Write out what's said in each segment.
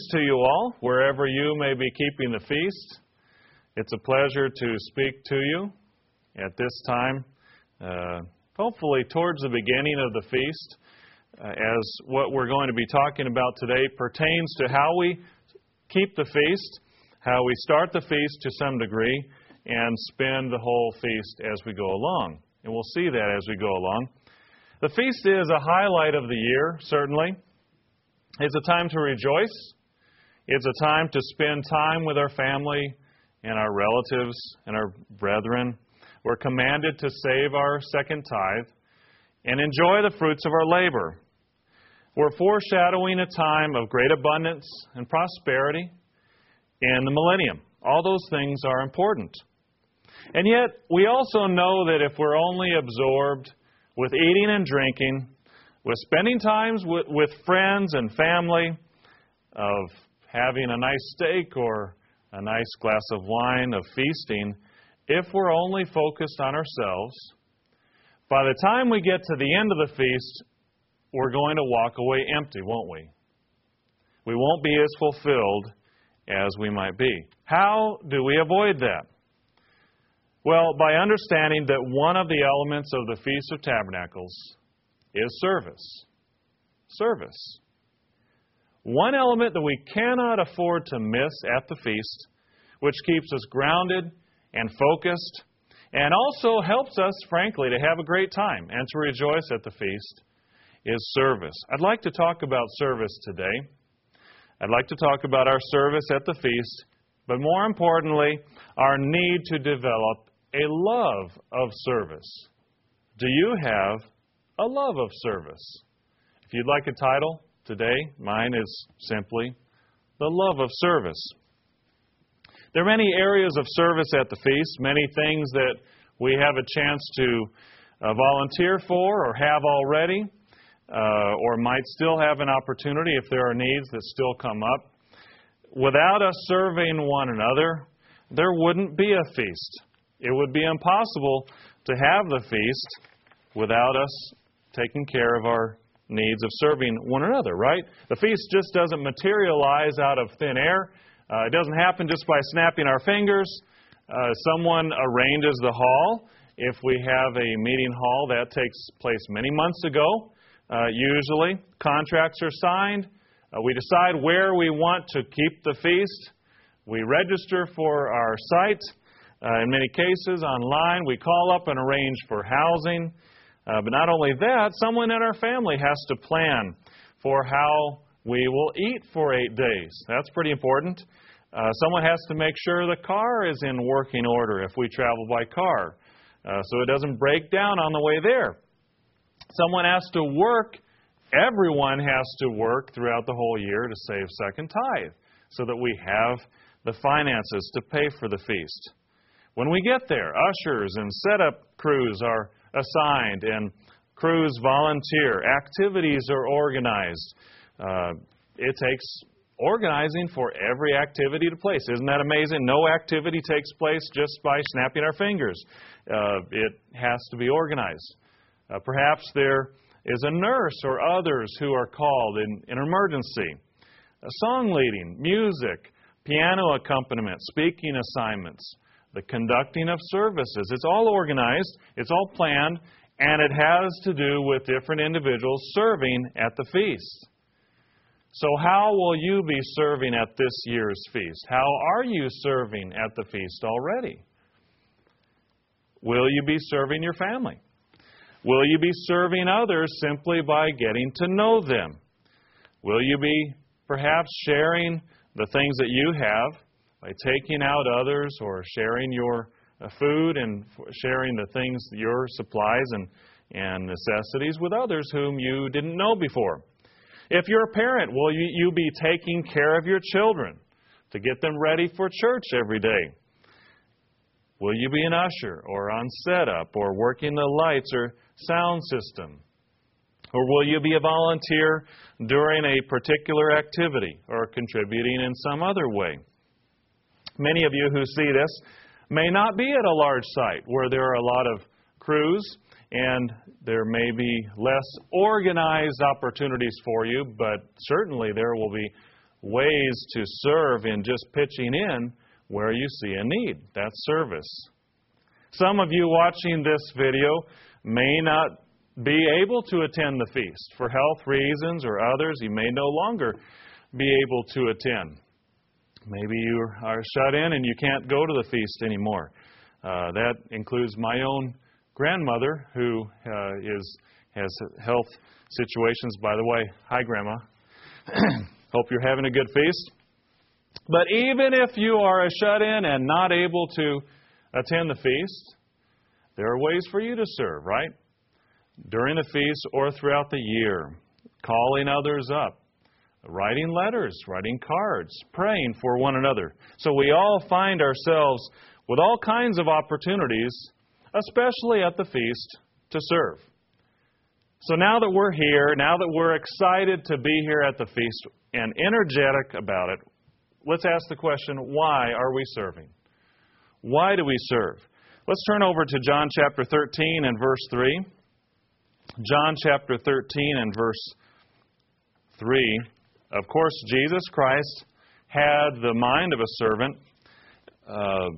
Greetings to you all, wherever you may be keeping the feast. It's a pleasure to speak to you at this time, uh, hopefully towards the beginning of the feast, uh, as what we're going to be talking about today pertains to how we keep the feast, how we start the feast to some degree, and spend the whole feast as we go along. And we'll see that as we go along. The feast is a highlight of the year, certainly. It's a time to rejoice. It's a time to spend time with our family and our relatives and our brethren. We're commanded to save our second tithe and enjoy the fruits of our labor. We're foreshadowing a time of great abundance and prosperity in the millennium. All those things are important. And yet, we also know that if we're only absorbed with eating and drinking, with spending times with, with friends and family, of having a nice steak or a nice glass of wine, of feasting, if we're only focused on ourselves, by the time we get to the end of the feast, we're going to walk away empty, won't we? We won't be as fulfilled as we might be. How do we avoid that? Well, by understanding that one of the elements of the Feast of Tabernacles is service. Service. One element that we cannot afford to miss at the feast, which keeps us grounded and focused, and also helps us, frankly, to have a great time and to rejoice at the feast, is service. I'd like to talk about service today. I'd like to talk about our service at the feast, but more importantly, our need to develop a love of service. Do you have a love of service? If you'd like a title today, mine is simply The Love of Service. There are many areas of service at the feast, many things that we have a chance to uh, volunteer for or have already, uh, or might still have an opportunity if there are needs that still come up. Without us serving one another, there wouldn't be a feast. It would be impossible to have the feast without us taking care of our needs of serving one another, right? The feast just doesn't materialize out of thin air. Uh, it doesn't happen just by snapping our fingers. Uh, someone arranges the hall. If we have a meeting hall, that takes place many months ago, uh, usually. Contracts are signed. Uh, we decide where we want to keep the feast. We register for our site. Uh, in many cases, online, we call up and arrange for housing. Uh, but not only that, someone in our family has to plan for how we will eat for eight days. That's pretty important. Uh, someone has to make sure the car is in working order if we travel by car, uh, so it doesn't break down on the way there. Someone has to work. Everyone has to work throughout the whole year to save second tithe so that we have the finances to pay for the feast. When we get there, ushers and setup crews are assigned and crews volunteer. Activities are organized. Uh, it takes organizing for every activity to place. Isn't that amazing? No activity takes place just by snapping our fingers. Uh, it has to be organized. Uh, perhaps there is a nurse or others who are called in, in an emergency. song leading, music, piano accompaniment, speaking assignments the conducting of services. It's all organized, it's all planned, and it has to do with different individuals serving at the feast. So, how will you be serving at this year's feast? How are you serving at the feast already? Will you be serving your family? Will you be serving others simply by getting to know them? Will you be perhaps sharing the things that you have by taking out others or sharing your uh, food and sharing the things, your supplies and, and necessities with others whom you didn't know before. If you're a parent, will you, you be taking care of your children to get them ready for church every day? Will you be an usher or on setup or working the lights or sound system? Or will you be a volunteer during a particular activity or contributing in some other way? Many of you who see this may not be at a large site where there are a lot of crews and there may be less organized opportunities for you, but certainly there will be ways to serve in just pitching in where you see a need. That's service. Some of you watching this video may not be able to attend the feast for health reasons or others. You may no longer be able to attend. Maybe you are shut in and you can't go to the feast anymore. Uh, that includes my own grandmother who uh, is has health situations. By the way, hi, Grandma. Hope you're having a good feast. But even if you are a shut in and not able to attend the feast, there are ways for you to serve, right? During the feast or throughout the year, calling others up, writing letters, writing cards, praying for one another. So we all find ourselves with all kinds of opportunities, especially at the feast, to serve. So now that we're here, now that we're excited to be here at the feast and energetic about it, let's ask the question why are we serving? Why do we serve? Let's turn over to John chapter 13 and verse 3. John chapter 13 and verse 3. Of course, Jesus Christ had the mind of a servant, uh,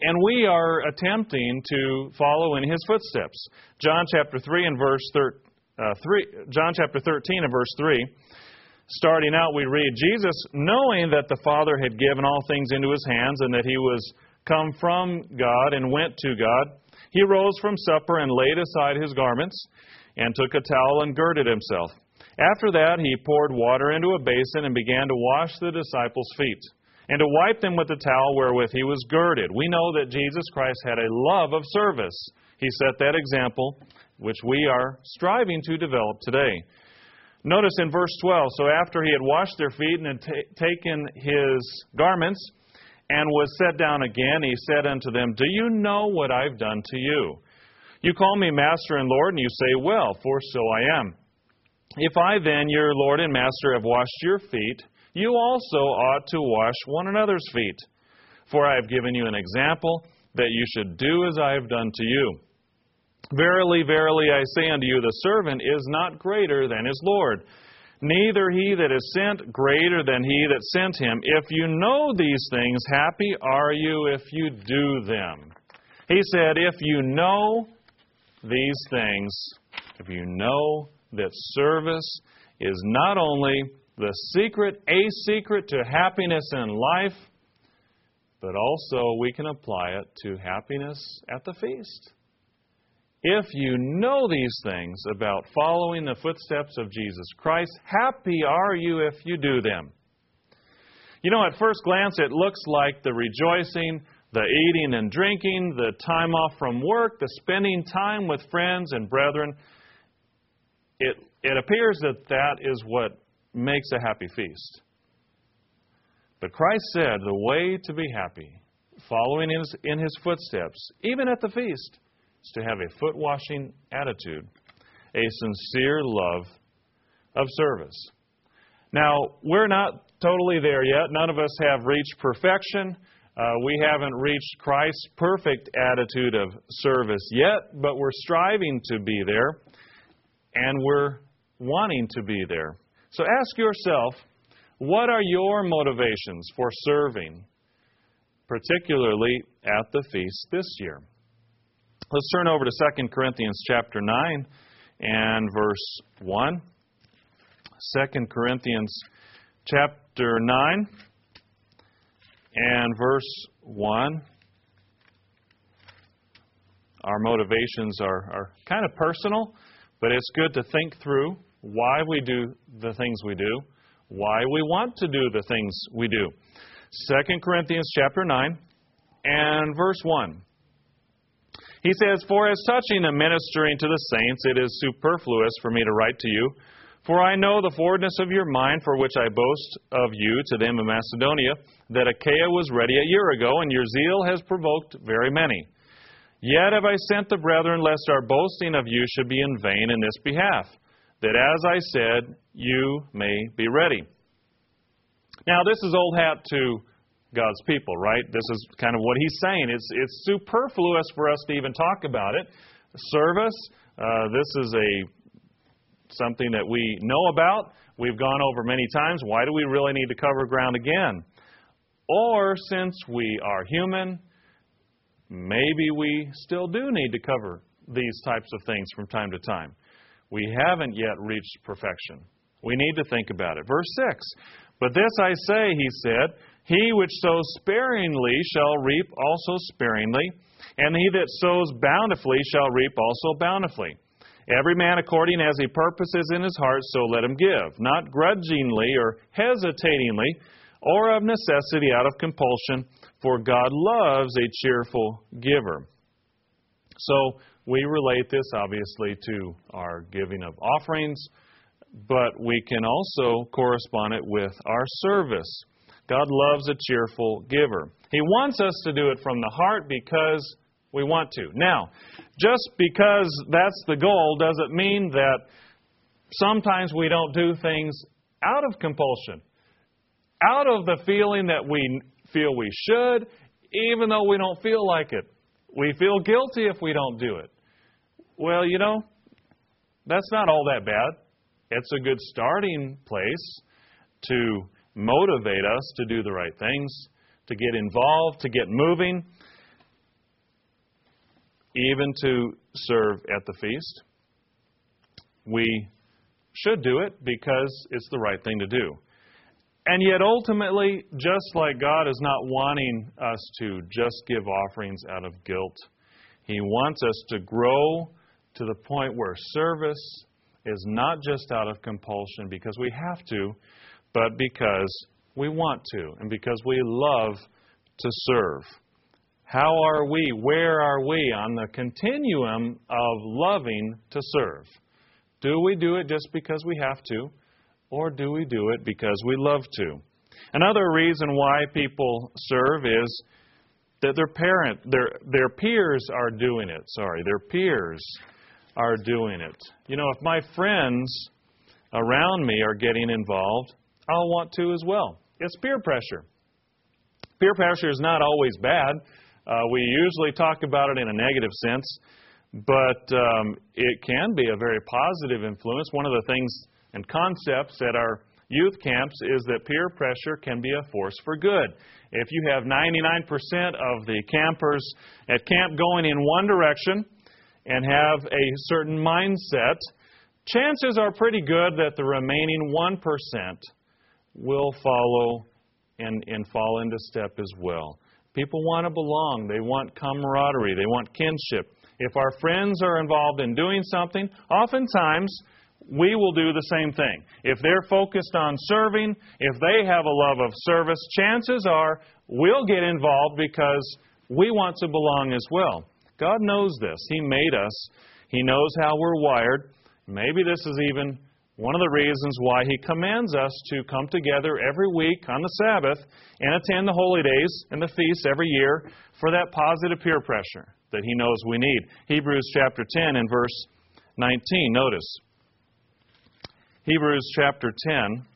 and we are attempting to follow in his footsteps. John chapter 3 and verse thir- uh, 3, John chapter 13 and verse 3. Starting out, we read, Jesus, knowing that the Father had given all things into his hands and that he was come from God and went to God, he rose from supper and laid aside his garments and took a towel and girded himself. After that, he poured water into a basin and began to wash the disciples' feet and to wipe them with the towel wherewith he was girded. We know that Jesus Christ had a love of service. He set that example, which we are striving to develop today. Notice in verse 12 so after he had washed their feet and had ta- taken his garments and was set down again, he said unto them, Do you know what I've done to you? You call me Master and Lord, and you say, Well, for so I am. If I then, your Lord and Master, have washed your feet, you also ought to wash one another's feet. For I have given you an example that you should do as I have done to you. Verily, verily, I say unto you, the servant is not greater than his Lord, neither he that is sent greater than he that sent him. If you know these things, happy are you if you do them. He said, If you know these things, if you know that service is not only the secret, a secret to happiness in life, but also we can apply it to happiness at the feast. If you know these things about following the footsteps of Jesus Christ, happy are you if you do them. You know, at first glance, it looks like the rejoicing, the eating and drinking, the time off from work, the spending time with friends and brethren. It, it appears that that is what makes a happy feast. But Christ said the way to be happy, following in his, in his footsteps, even at the feast, is to have a foot washing attitude, a sincere love of service. Now, we're not totally there yet. None of us have reached perfection. Uh, we haven't reached Christ's perfect attitude of service yet, but we're striving to be there, and we're wanting to be there. So ask yourself what are your motivations for serving, particularly at the feast this year? Let's turn over to 2 Corinthians chapter 9 and verse 1. 2 Corinthians chapter 9 and verse 1. Our motivations are, are kind of personal, but it's good to think through why we do the things we do, why we want to do the things we do. 2 Corinthians chapter 9 and verse 1. He says, For as touching the ministering to the saints, it is superfluous for me to write to you. For I know the forwardness of your mind, for which I boast of you to them in Macedonia, that Achaia was ready a year ago, and your zeal has provoked very many. Yet have I sent the brethren, lest our boasting of you should be in vain in this behalf that as I said, you may be ready. Now, this is old hat to God's people, right? This is kind of what he's saying. It's, it's superfluous for us to even talk about it. Service, uh, this is a something that we know about. we've gone over many times, why do we really need to cover ground again? Or since we are human, maybe we still do need to cover these types of things from time to time. We haven't yet reached perfection. We need to think about it. Verse 6 But this I say, he said, He which sows sparingly shall reap also sparingly, and he that sows bountifully shall reap also bountifully. Every man according as he purposes in his heart, so let him give, not grudgingly or hesitatingly, or of necessity out of compulsion, for God loves a cheerful giver. So we relate this obviously to our giving of offerings, but we can also correspond it with our service. God loves a cheerful giver. He wants us to do it from the heart because we want to. Now, just because that's the goal doesn't mean that sometimes we don't do things out of compulsion, out of the feeling that we feel we should, even though we don't feel like it. We feel guilty if we don't do it. Well, you know, that's not all that bad. It's a good starting place to motivate us to do the right things, to get involved, to get moving even to serve at the feast. We should do it because it's the right thing to do. And yet, ultimately, just like God is not wanting us to just give offerings out of guilt, He wants us to grow to the point where service is not just out of compulsion because we have to, but because we want to and because we love to serve. How are we? Where are we on the continuum of loving to serve? Do we do it just because we have to, or do we do it because we love to? Another reason why people serve is that their parent, their their peers are doing it. Sorry, their peers are doing it. You know, if my friends around me are getting involved, I'll want to as well. It's peer pressure. Peer pressure is not always bad. Uh, we usually talk about it in a negative sense, but um, it can be a very positive influence. One of the things and concepts at our youth camps is that peer pressure can be a force for good. If you have 99% of the campers at camp going in one direction and have a certain mindset, chances are pretty good that the remaining 1% will follow and, and fall into step as well. People want to belong. They want camaraderie. They want kinship. If our friends are involved in doing something, oftentimes we will do the same thing. If they're focused on serving, if they have a love of service, chances are we'll get involved because we want to belong as well. God knows this. He made us, He knows how we're wired. Maybe this is even one of the reasons why he commands us to come together every week on the Sabbath and attend the holy days and the feasts every year for that positive peer pressure that he knows we need. Hebrews chapter 10 and verse 19. Notice. Hebrews chapter 10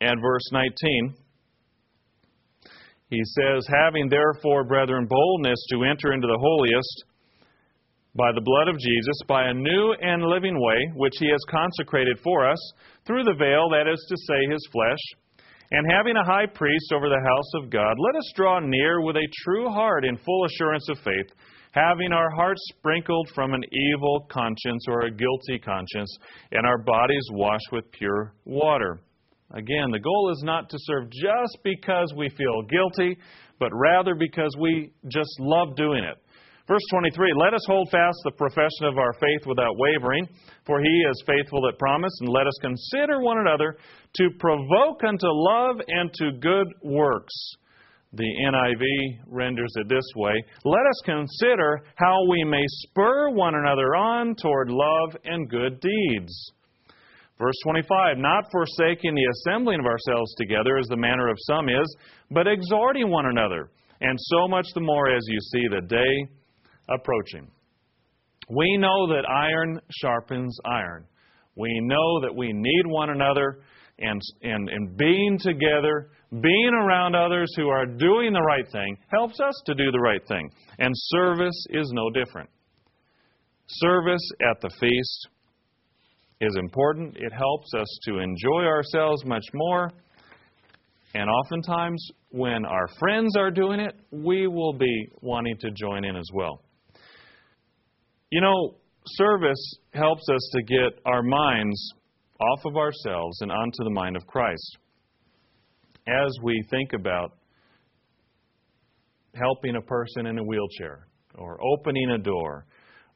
and verse 19. He says, Having therefore, brethren, boldness to enter into the holiest by the blood of Jesus, by a new and living way, which he has consecrated for us, through the veil, that is to say, his flesh. And having a high priest over the house of God, let us draw near with a true heart in full assurance of faith, having our hearts sprinkled from an evil conscience or a guilty conscience, and our bodies washed with pure water. Again, the goal is not to serve just because we feel guilty, but rather because we just love doing it. Verse 23 Let us hold fast the profession of our faith without wavering, for he is faithful that promised, and let us consider one another to provoke unto love and to good works. The NIV renders it this way Let us consider how we may spur one another on toward love and good deeds. Verse 25 Not forsaking the assembling of ourselves together, as the manner of some is, but exhorting one another, and so much the more as you see the day approaching. We know that iron sharpens iron. We know that we need one another, and, and, and being together, being around others who are doing the right thing, helps us to do the right thing. And service is no different. Service at the feast is important. It helps us to enjoy ourselves much more. And oftentimes, when our friends are doing it, we will be wanting to join in as well. You know, service helps us to get our minds off of ourselves and onto the mind of Christ. As we think about helping a person in a wheelchair, or opening a door,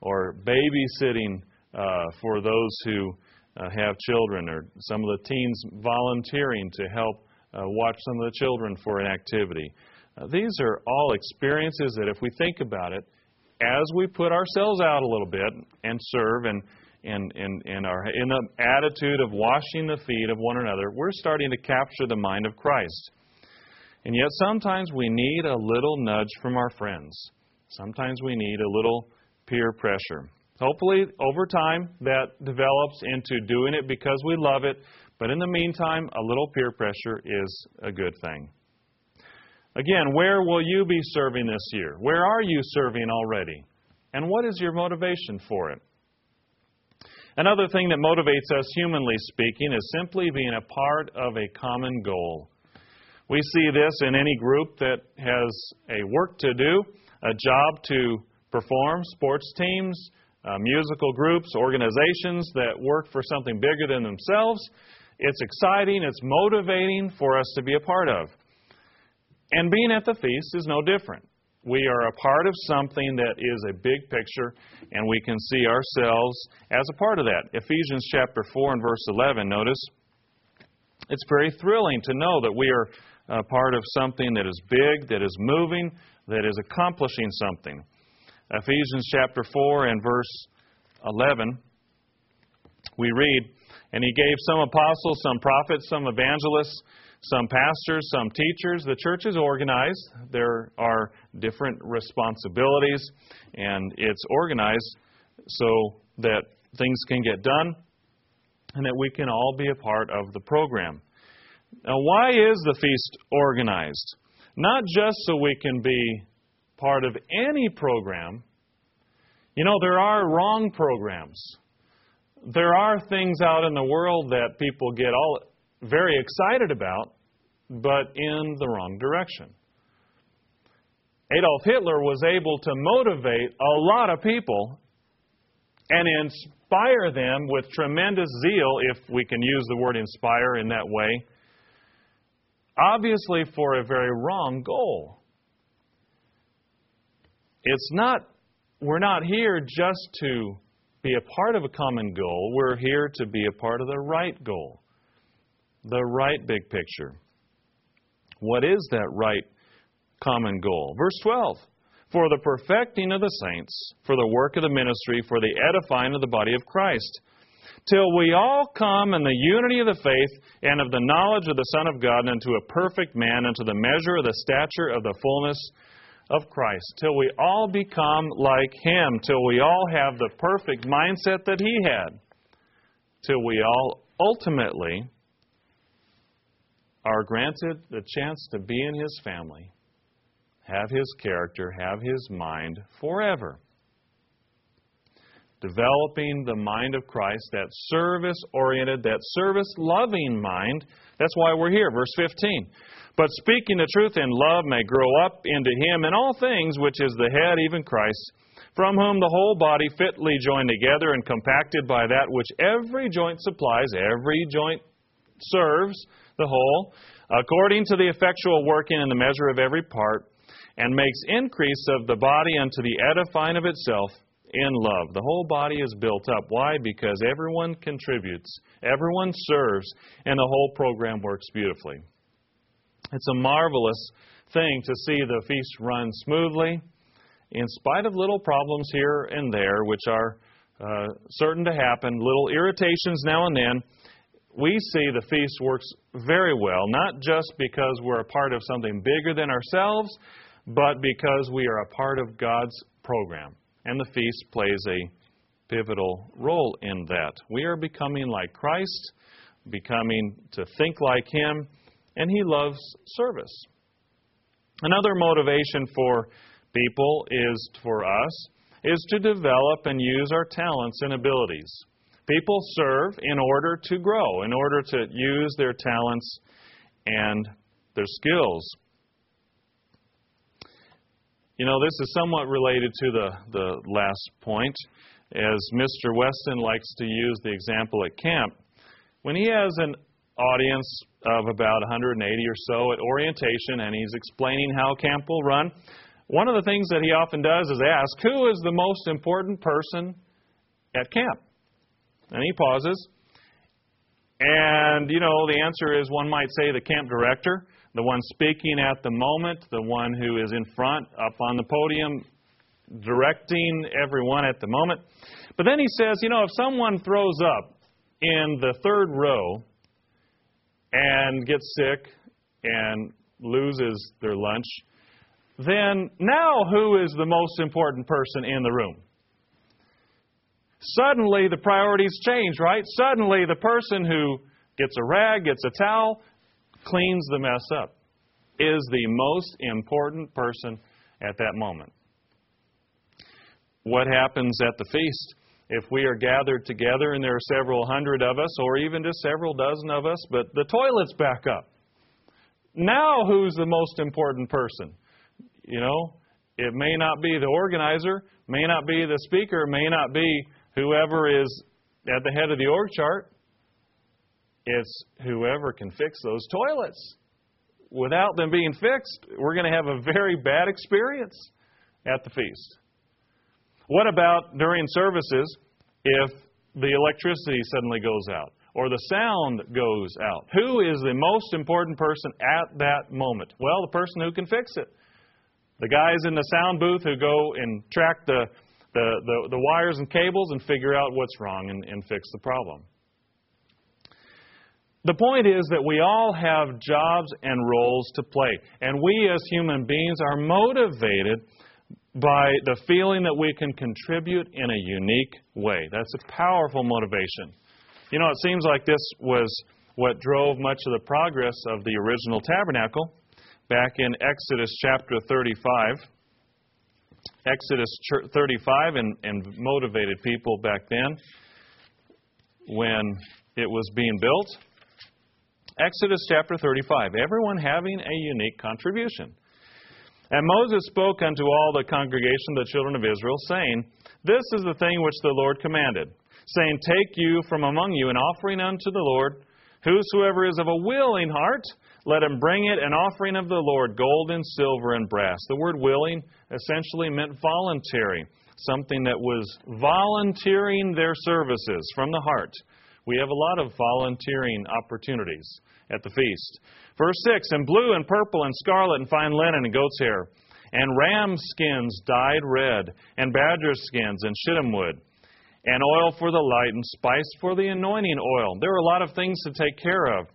or babysitting uh, for those who uh, have children, or some of the teens volunteering to help uh, watch some of the children for an activity. Uh, these are all experiences that, if we think about it, as we put ourselves out a little bit and serve and and, and, and are in the attitude of washing the feet of one another, we're starting to capture the mind of Christ. And yet sometimes we need a little nudge from our friends. Sometimes we need a little peer pressure. Hopefully, over time, that develops into doing it because we love it. But in the meantime, a little peer pressure is a good thing. Again, where will you be serving this year? Where are you serving already? And what is your motivation for it? Another thing that motivates us, humanly speaking, is simply being a part of a common goal. We see this in any group that has a work to do, a job to perform, sports teams, uh, musical groups, organizations that work for something bigger than themselves. It's exciting, it's motivating for us to be a part of. And being at the feast is no different. We are a part of something that is a big picture, and we can see ourselves as a part of that. Ephesians chapter 4 and verse 11, notice, it's very thrilling to know that we are a part of something that is big, that is moving, that is accomplishing something. Ephesians chapter 4 and verse 11, we read, And he gave some apostles, some prophets, some evangelists, some pastors, some teachers. The church is organized. There are different responsibilities, and it's organized so that things can get done and that we can all be a part of the program. Now, why is the feast organized? Not just so we can be part of any program. You know, there are wrong programs. There are things out in the world that people get all very excited about, but in the wrong direction. Adolf Hitler was able to motivate a lot of people and inspire them with tremendous zeal, if we can use the word inspire in that way, obviously for a very wrong goal. It's not, we're not here just to be a part of a common goal. We're here to be a part of the right goal, the right big picture. What is that right common goal? Verse 12 For the perfecting of the saints, for the work of the ministry, for the edifying of the body of Christ, till we all come in the unity of the faith and of the knowledge of the Son of God, unto a perfect man, unto the measure of the stature of the fullness of Christ, till we all become like Him, till we all have the perfect mindset that He had, till we all ultimately are granted the chance to be in His family, have His character, have His mind forever. Developing the mind of Christ, that service oriented, that service loving mind. That's why we're here. Verse 15. But speaking the truth in love may grow up into him in all things, which is the head, even Christ, from whom the whole body fitly joined together and compacted by that which every joint supplies, every joint serves the whole, according to the effectual working in the measure of every part, and makes increase of the body unto the edifying of itself in love. The whole body is built up. Why? Because everyone contributes, everyone serves, and the whole program works beautifully. It's a marvelous thing to see the feast run smoothly, in spite of little problems here and there, which are uh, certain to happen, little irritations now and then. We see the feast works very well, not just because we're a part of something bigger than ourselves, but because we are a part of God's program. And the feast plays a pivotal role in that. We are becoming like Christ, becoming to think like Him, and He loves service. Another motivation for people is for us is to develop and use our talents and abilities. People serve in order to grow, in order to use their talents and their skills. You know, this is somewhat related to the, the last point, as Mr. Weston likes to use the example at camp. When he has an audience of about 180 or so at orientation and he's explaining how camp will run, one of the things that he often does is ask, Who is the most important person at camp? And he pauses. And, you know, the answer is one might say the camp director the one speaking at the moment, the one who is in front, up on the podium, directing everyone at the moment. But then he says, you know, if someone throws up in the third row and gets sick and loses their lunch, then now who is the most important person in the room? Suddenly the priorities change, right? Suddenly the person who gets a rag, gets a towel, cleans the mess up, is the most important person at that moment. What happens at the feast? If we are gathered together and there are several hundred of us, or even just several dozen of us, but the toilet's back up. Now, who's the most important person? You know, it may not be the organizer, may not be the speaker, may not be whoever is at the head of the org chart. It's whoever can fix those toilets. Without them being fixed, we're going to have a very bad experience at the feast. What about during services if the electricity suddenly goes out or the sound goes out? Who is the most important person at that moment? Well, the person who can fix it. The guys in the sound booth who go and track the, the, the, the wires and cables and figure out what's wrong and, and fix the problem. The point is that we all have jobs and roles to play. And we as human beings are motivated by the feeling that we can contribute in a unique way. That's a powerful motivation. You know, it seems like this was what drove much of the progress of the original tabernacle back in Exodus chapter 35. Exodus 35 and, and motivated people back then when it was being built. Exodus chapter 35, everyone having a unique contribution. And Moses spoke unto all the congregation, the children of Israel, saying, This is the thing which the Lord commanded, saying, Take you from among you an offering unto the Lord. Whosoever is of a willing heart, let him bring it an offering of the Lord, gold and silver and brass. The word willing essentially meant voluntary, something that was volunteering their services from the heart. We have a lot of volunteering opportunities at the feast. Verse 6 And blue and purple and scarlet and fine linen and goat's hair, and ram skins dyed red, and badger skins and shittim wood, and oil for the light, and spice for the anointing oil. There are a lot of things to take care of.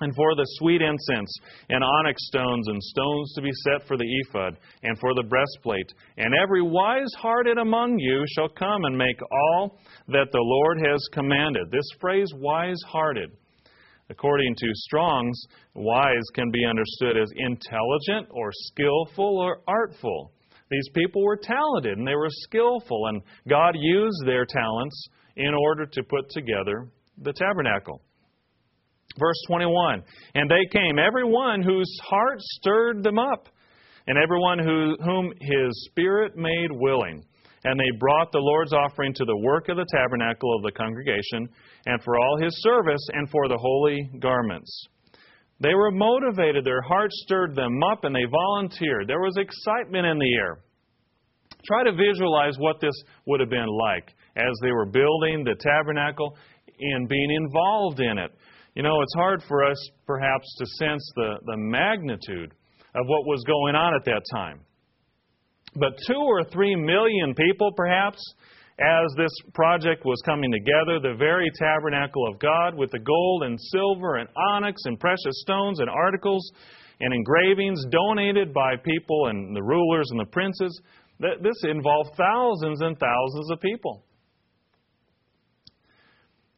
And for the sweet incense, and onyx stones, and stones to be set for the ephod, and for the breastplate. And every wise hearted among you shall come and make all that the Lord has commanded. This phrase, wise hearted, According to Strong's, wise can be understood as intelligent or skillful or artful. These people were talented and they were skillful, and God used their talents in order to put together the tabernacle. Verse 21 And they came, every one whose heart stirred them up, and everyone who, whom his spirit made willing. And they brought the Lord's offering to the work of the tabernacle of the congregation, and for all his service, and for the holy garments. They were motivated, their hearts stirred them up, and they volunteered. There was excitement in the air. Try to visualize what this would have been like as they were building the tabernacle and being involved in it. You know, it's hard for us perhaps to sense the, the magnitude of what was going on at that time. But two or three million people, perhaps, as this project was coming together, the very tabernacle of God with the gold and silver and onyx and precious stones and articles and engravings donated by people and the rulers and the princes. This involved thousands and thousands of people.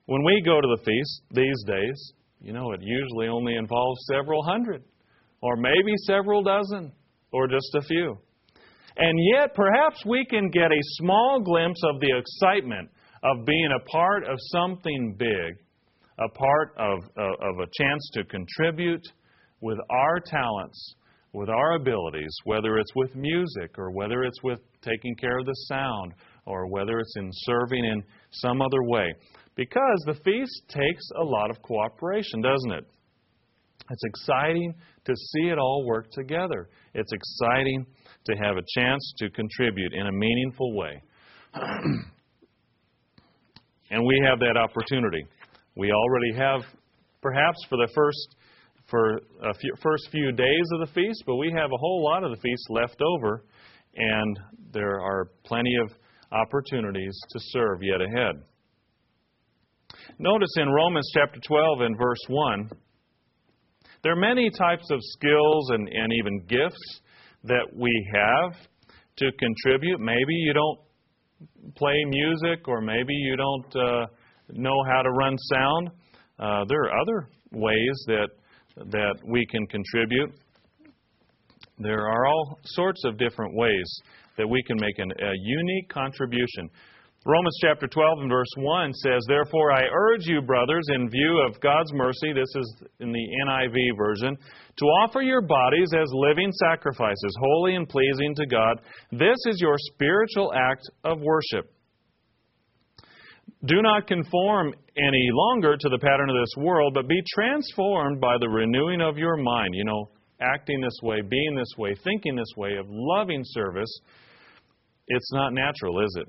When we go to the feast these days, you know, it usually only involves several hundred, or maybe several dozen, or just a few. And yet, perhaps we can get a small glimpse of the excitement of being a part of something big, a part of, of, of a chance to contribute with our talents, with our abilities, whether it's with music or whether it's with taking care of the sound or whether it's in serving in some other way. Because the feast takes a lot of cooperation, doesn't it? It's exciting to see it all work together. It's exciting to have a chance to contribute in a meaningful way. and we have that opportunity. We already have, perhaps for the first for a few, first few days of the feast, but we have a whole lot of the feast left over, and there are plenty of opportunities to serve yet ahead. Notice in Romans chapter 12 and verse 1, there are many types of skills and, and even gifts that we have to contribute. Maybe you don't play music, or maybe you don't uh, know how to run sound. Uh, there are other ways that that we can contribute. There are all sorts of different ways that we can make an, a unique contribution. Romans chapter 12 and verse 1 says, Therefore I urge you, brothers, in view of God's mercy, this is in the NIV version, to offer your bodies as living sacrifices, holy and pleasing to God. This is your spiritual act of worship. Do not conform any longer to the pattern of this world, but be transformed by the renewing of your mind. You know, acting this way, being this way, thinking this way, of loving service. It's not natural, is it?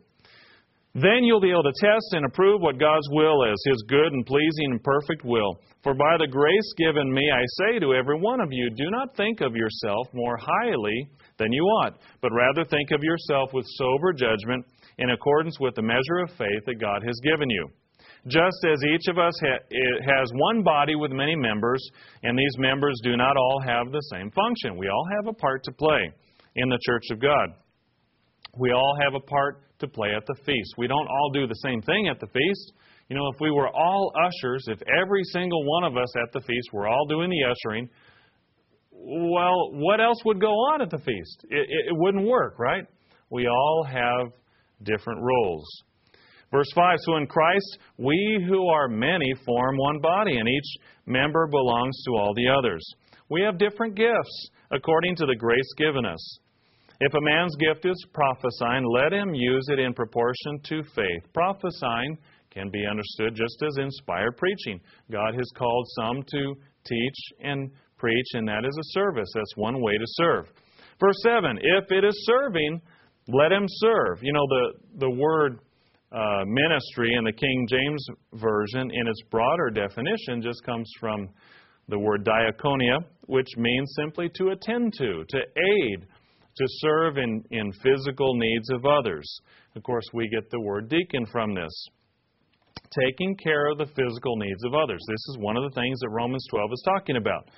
Then you'll be able to test and approve what God's will is, His good and pleasing and perfect will. For by the grace given me, I say to every one of you, do not think of yourself more highly than you ought, but rather think of yourself with sober judgment in accordance with the measure of faith that God has given you. Just as each of us ha- has one body with many members, and these members do not all have the same function. We all have a part to play in the church of God. We all have a part to play at the feast. We don't all do the same thing at the feast. You know, if we were all ushers, if every single one of us at the feast were all doing the ushering, well, what else would go on at the feast? It, it, it wouldn't work, right? We all have different roles. Verse 5 So in Christ, we who are many form one body, and each member belongs to all the others. We have different gifts according to the grace given us. If a man's gift is prophesying, let him use it in proportion to faith. Prophesying can be understood just as inspired preaching. God has called some to teach and preach, and that is a service. That's one way to serve. Verse 7 If it is serving, let him serve. You know, the, the word uh, ministry in the King James Version, in its broader definition, just comes from the word diaconia, which means simply to attend to, to aid, to serve in, in physical needs of others. Of course, we get the word deacon from this. Taking care of the physical needs of others. This is one of the things that Romans 12 is talking about.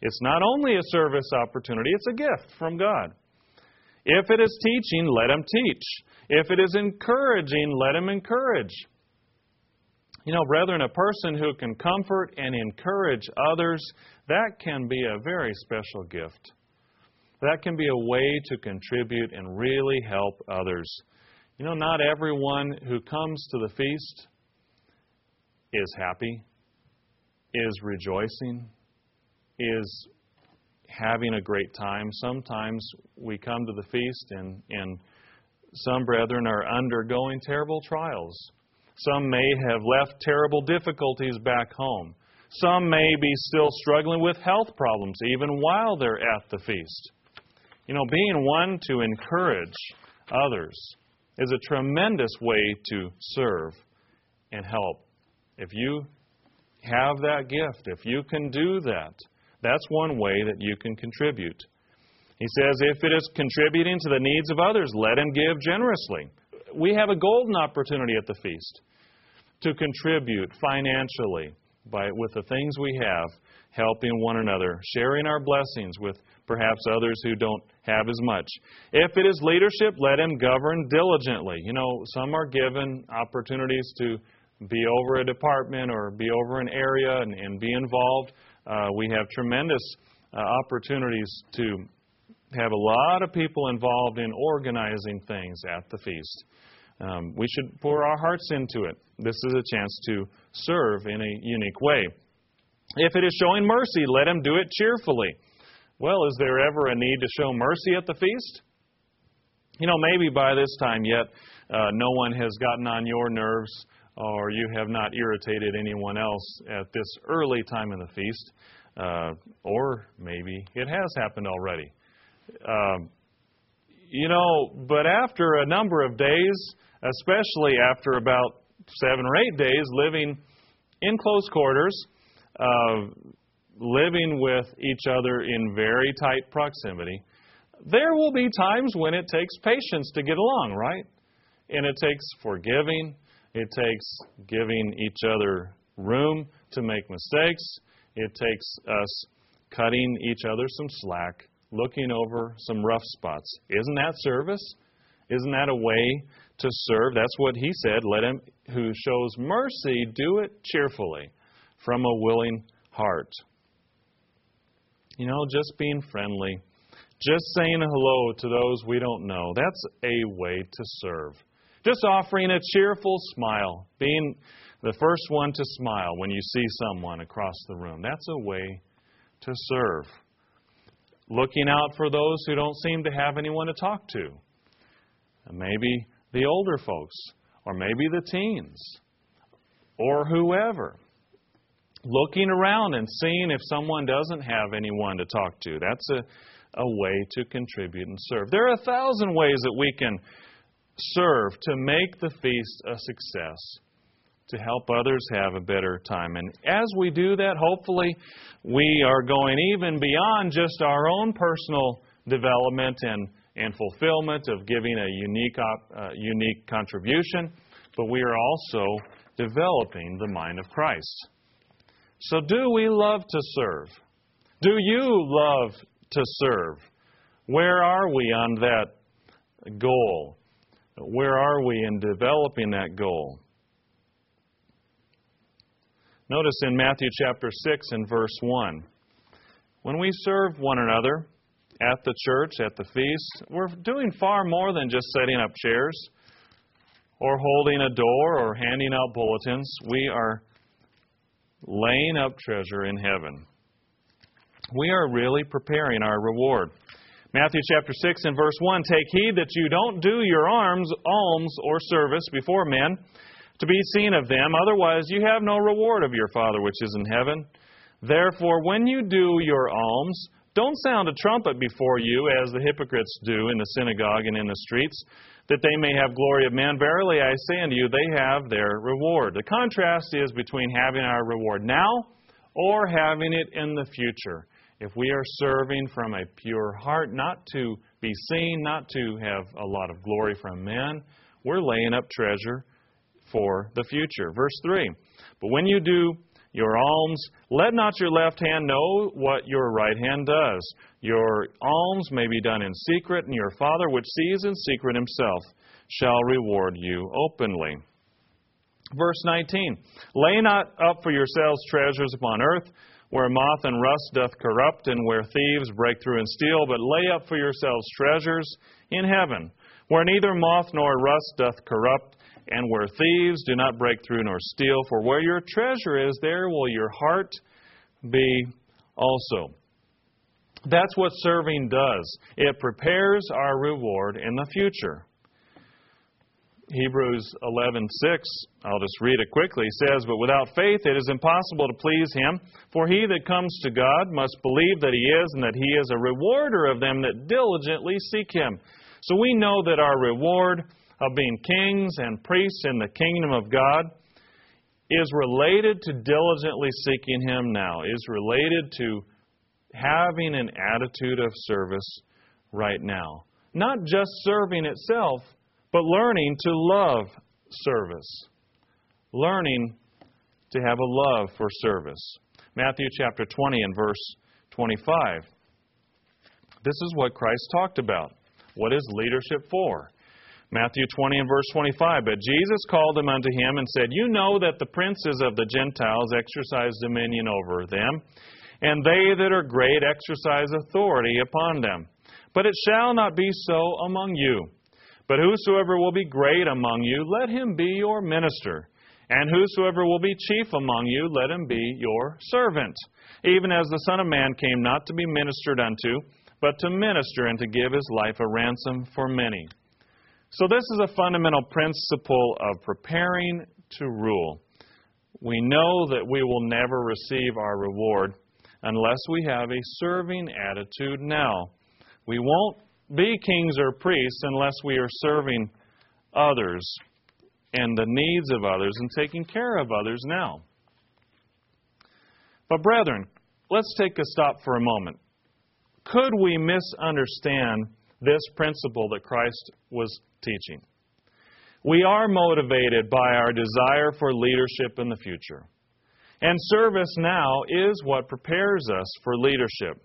It's not only a service opportunity, it's a gift from God. If it is teaching, let him teach. If it is encouraging, let him encourage. You know, brethren, a person who can comfort and encourage others, that can be a very special gift. That can be a way to contribute and really help others. You know, not everyone who comes to the feast is happy, is rejoicing, is having a great time. Sometimes we come to the feast and, and some brethren are undergoing terrible trials. Some may have left terrible difficulties back home. Some may be still struggling with health problems even while they're at the feast. You know, being one to encourage others is a tremendous way to serve and help. If you have that gift, if you can do that, that's one way that you can contribute. He says, if it is contributing to the needs of others, let him give generously. We have a golden opportunity at the feast to contribute financially by, with the things we have, helping one another, sharing our blessings with perhaps others who don't have as much. If it is leadership, let him govern diligently. You know, some are given opportunities to be over a department or be over an area and, and be involved. Uh, we have tremendous uh, opportunities to have a lot of people involved in organizing things at the feast. um, we should pour our hearts into it. This is a chance to serve in a unique way. If it is showing mercy, let him do it cheerfully. Well, is there ever a need to show mercy at the feast? You know, maybe by this time yet, uh, no one has gotten on your nerves or you have not irritated anyone else at this early time in the feast. Uh, or maybe it has happened already. Um, you know, but after a number of days, especially after about seven or eight days living in close quarters, uh, living with each other in very tight proximity, there will be times when it takes patience to get along, right? And it takes forgiving, it takes giving each other room to make mistakes, it takes us cutting each other some slack, looking over some rough spots. Isn't that service? Isn't that a way to serve? That's what he said. Let him who shows mercy do it cheerfully from a willing heart. You know, just being friendly, just saying hello to those we don't know, that's a way to serve. Just offering a cheerful smile, being the first one to smile when you see someone across the room, that's a way to serve. Looking out for those who don't seem to have anyone to talk to. Maybe the older folks, or maybe the teens, or whoever looking around and seeing if someone doesn't have anyone to talk to. That's a, a way to contribute and serve. There are a thousand ways that we can serve to make the feast a success, to help others have a better time. And as we do that, hopefully, we are going even beyond just our own personal development and, and fulfillment of giving a unique, uh, unique contribution, but we are also developing the mind of Christ. So, do we love to serve? Do you love to serve? Where are we on that goal? Where are we in developing that goal? Notice in Matthew chapter 6 and verse 1 when we serve one another at the church, at the feast, we're doing far more than just setting up chairs or holding a door or handing out bulletins. We are laying up treasure in heaven. We are really preparing our reward. Matthew chapter 6 and verse 1 Take heed that you don't do your alms, alms or service before men to be seen of them, otherwise you have no reward of your Father which is in heaven. Therefore, when you do your alms, don't sound a trumpet before you, as the hypocrites do in the synagogue and in the streets, that they may have glory of men. Verily I say unto you, they have their reward. The contrast is between having our reward now or having it in the future. If we are serving from a pure heart, not to be seen, not to have a lot of glory from men, we're laying up treasure for the future. Verse 3 But when you do your alms, let not your left hand know what your right hand does. Your alms may be done in secret, and your Father, which sees in secret himself, shall reward you openly. Verse 19 Lay not up for yourselves treasures upon earth, where moth and rust doth corrupt, and where thieves break through and steal, but lay up for yourselves treasures in heaven, where neither moth nor rust doth corrupt, and where thieves do not break through nor steal. For where your treasure is, there will your heart be also. That's what serving does. It prepares our reward in the future. Hebrews 11:6, I'll just read it quickly, says, "But without faith it is impossible to please him, for he that comes to God must believe that he is and that he is a rewarder of them that diligently seek him." So we know that our reward of being kings and priests in the kingdom of God is related to diligently seeking him now, is related to having an attitude of service right now. Not just serving itself, but learning to love service. Learning to have a love for service. Matthew chapter 20 and verse 25. This is what Christ talked about. What is leadership for? Matthew 20 and verse 25. But Jesus called them unto him and said, You know that the princes of the Gentiles exercise dominion over them, and they that are great exercise authority upon them. But it shall not be so among you. But whosoever will be great among you, let him be your minister. And whosoever will be chief among you, let him be your servant. Even as the Son of Man came not to be ministered unto, but to minister and to give his life a ransom for many. So, this is a fundamental principle of preparing to rule. We know that we will never receive our reward unless we have a serving attitude now. We won't be kings or priests unless we are serving others and the needs of others and taking care of others now. But, brethren, let's take a stop for a moment. Could we misunderstand this principle that Christ was teaching? We are motivated by our desire for leadership in the future. And service now is what prepares us for leadership.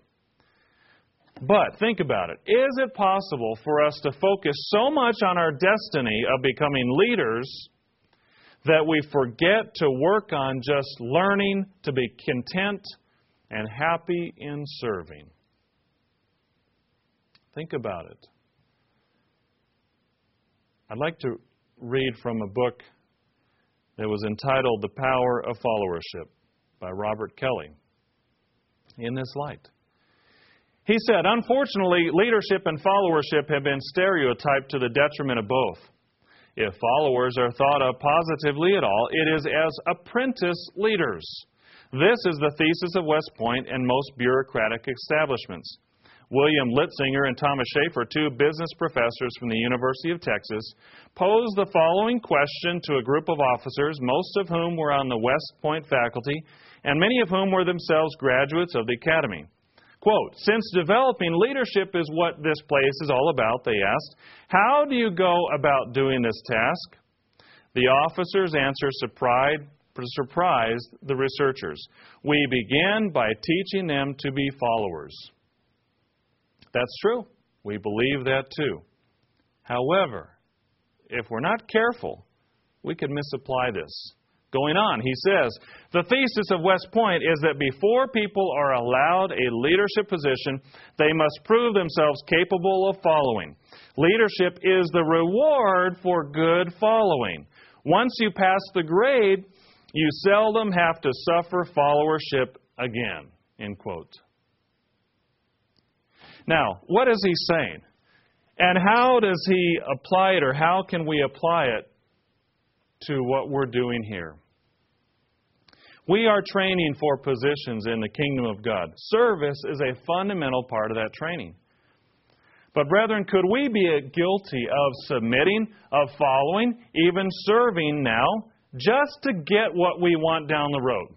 But think about it. Is it possible for us to focus so much on our destiny of becoming leaders that we forget to work on just learning to be content and happy in serving? Think about it. I'd like to read from a book that was entitled The Power of Followership by Robert Kelley. In this light, he said, Unfortunately, leadership and followership have been stereotyped to the detriment of both. If followers are thought of positively at all, it is as apprentice leaders. This is the thesis of West Point and most bureaucratic establishments. William Litzinger and Thomas Schaefer, two business professors from the University of Texas, posed the following question to a group of officers, most of whom were on the West Point faculty, and many of whom were themselves graduates of the academy. Quote, since developing leadership is what this place is all about, they asked, how do you go about doing this task? The officer's answer surprised, surprised the researchers. We began by teaching them to be followers. That's true. We believe that too. However, if we're not careful, we could misapply this. Going on, he says, the thesis of West Point is that before people are allowed a leadership position, they must prove themselves capable of following. Leadership is the reward for good following. Once you pass the grade, you seldom have to suffer followership again. End quote. Now, what is he saying? And how does he apply it, or how can we apply it to what we're doing here? We are training for positions in the kingdom of God. Service is a fundamental part of that training. But, brethren, could we be guilty of submitting, of following, even serving now, just to get what we want down the road?